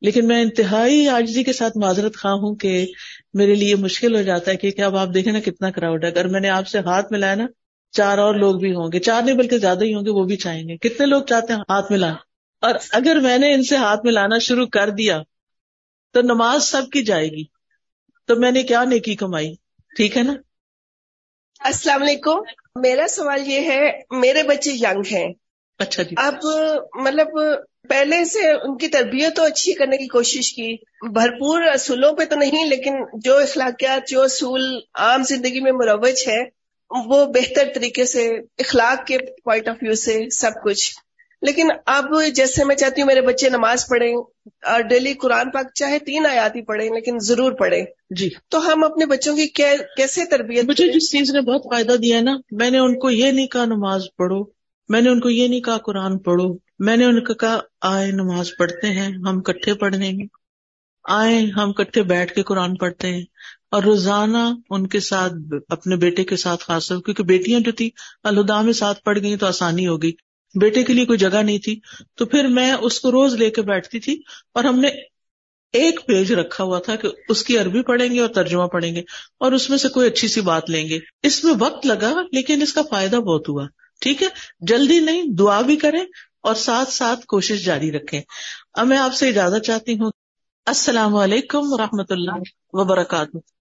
لیکن میں انتہائی آجزی کے ساتھ معذرت خواہ ہوں کہ میرے لیے مشکل ہو جاتا ہے کہ آپ دیکھیں نا کتنا کراؤڈ ہے۔ اگر میں نے آپ سے ہاتھ ملایا نا چار اور لوگ بھی ہوں گے۔ چار نہیں بلکہ زیادہ ہی ہوں گے وہ بھی چاہیں گے۔ کتنے لوگ چاہتے ہیں ہاتھ ملا اور اگر میں نے ان سے ہاتھ ملانا شروع کر دیا تو نماز سب کی جائے گی۔ تو میں نے کیا نیکی کمائی؟ ٹھیک ہے نا؟ السلام علیکم۔ میرا سوال یہ ہے میرے بچے ینگ ہیں۔ اچھا جی۔ اب مطلب پہلے سے ان کی تربیت تو اچھی کرنے کی کوشش کی۔ بھرپور اصولوں پہ تو نہیں لیکن جو اخلاقیات جو اصول عام زندگی میں مروج ہے وہ بہتر طریقے سے اخلاق کے پوائنٹ آف ویو سے سب کچھ۔ لیکن اب جیسے میں چاہتی ہوں میرے بچے نماز پڑھیں اور ڈیلی قرآن پاک چاہے تین آیات ہی پڑھیں لیکن ضرور پڑھیں۔ جی۔ تو ہم اپنے بچوں کی کیسے تربیت مجھے جس چیز نے بہت فائدہ دیا نا میں نے ان کو یہ نہیں کہا نماز پڑھو میں نے ان کو یہ نہیں کہا قرآن پڑھو۔ میں نے ان کو کہا، آئے نماز پڑھتے ہیں، ہم کٹھے پڑھنے گے۔ آئے، ہم کٹھے بیٹھ کے قرآن پڑھتے ہیں۔ اور روزانہ ان کے ساتھ، اپنے بیٹے کے ساتھ، خاص طور، کیونکہ بیٹیاں جو تھی الدا میں ساتھ پڑ گئی تو آسانی ہوگی۔ بیٹے کے لیے کوئی جگہ نہیں تھی۔ تو پھر میں اس کو روز لے کے بیٹھتی تھی اور ہم نے ایک پیج رکھا ہوا تھا کہ اس کی عربی پڑھیں گے اور ترجمہ پڑھیں گے اور اس میں سے کوئی اچھی سی بات لیں گے۔ اس میں وقت لگا، لیکن اس کا فائدہ بہت ہوا۔ ٹھیک ہے؟ جلدی نہیں، دعا بھی کریں۔ اور ساتھ ساتھ کوشش جاری رکھیں۔ اب میں آپ سے اجازت چاہتی ہوں۔ السلام علیکم و رحمۃ اللہ وبرکاتہ۔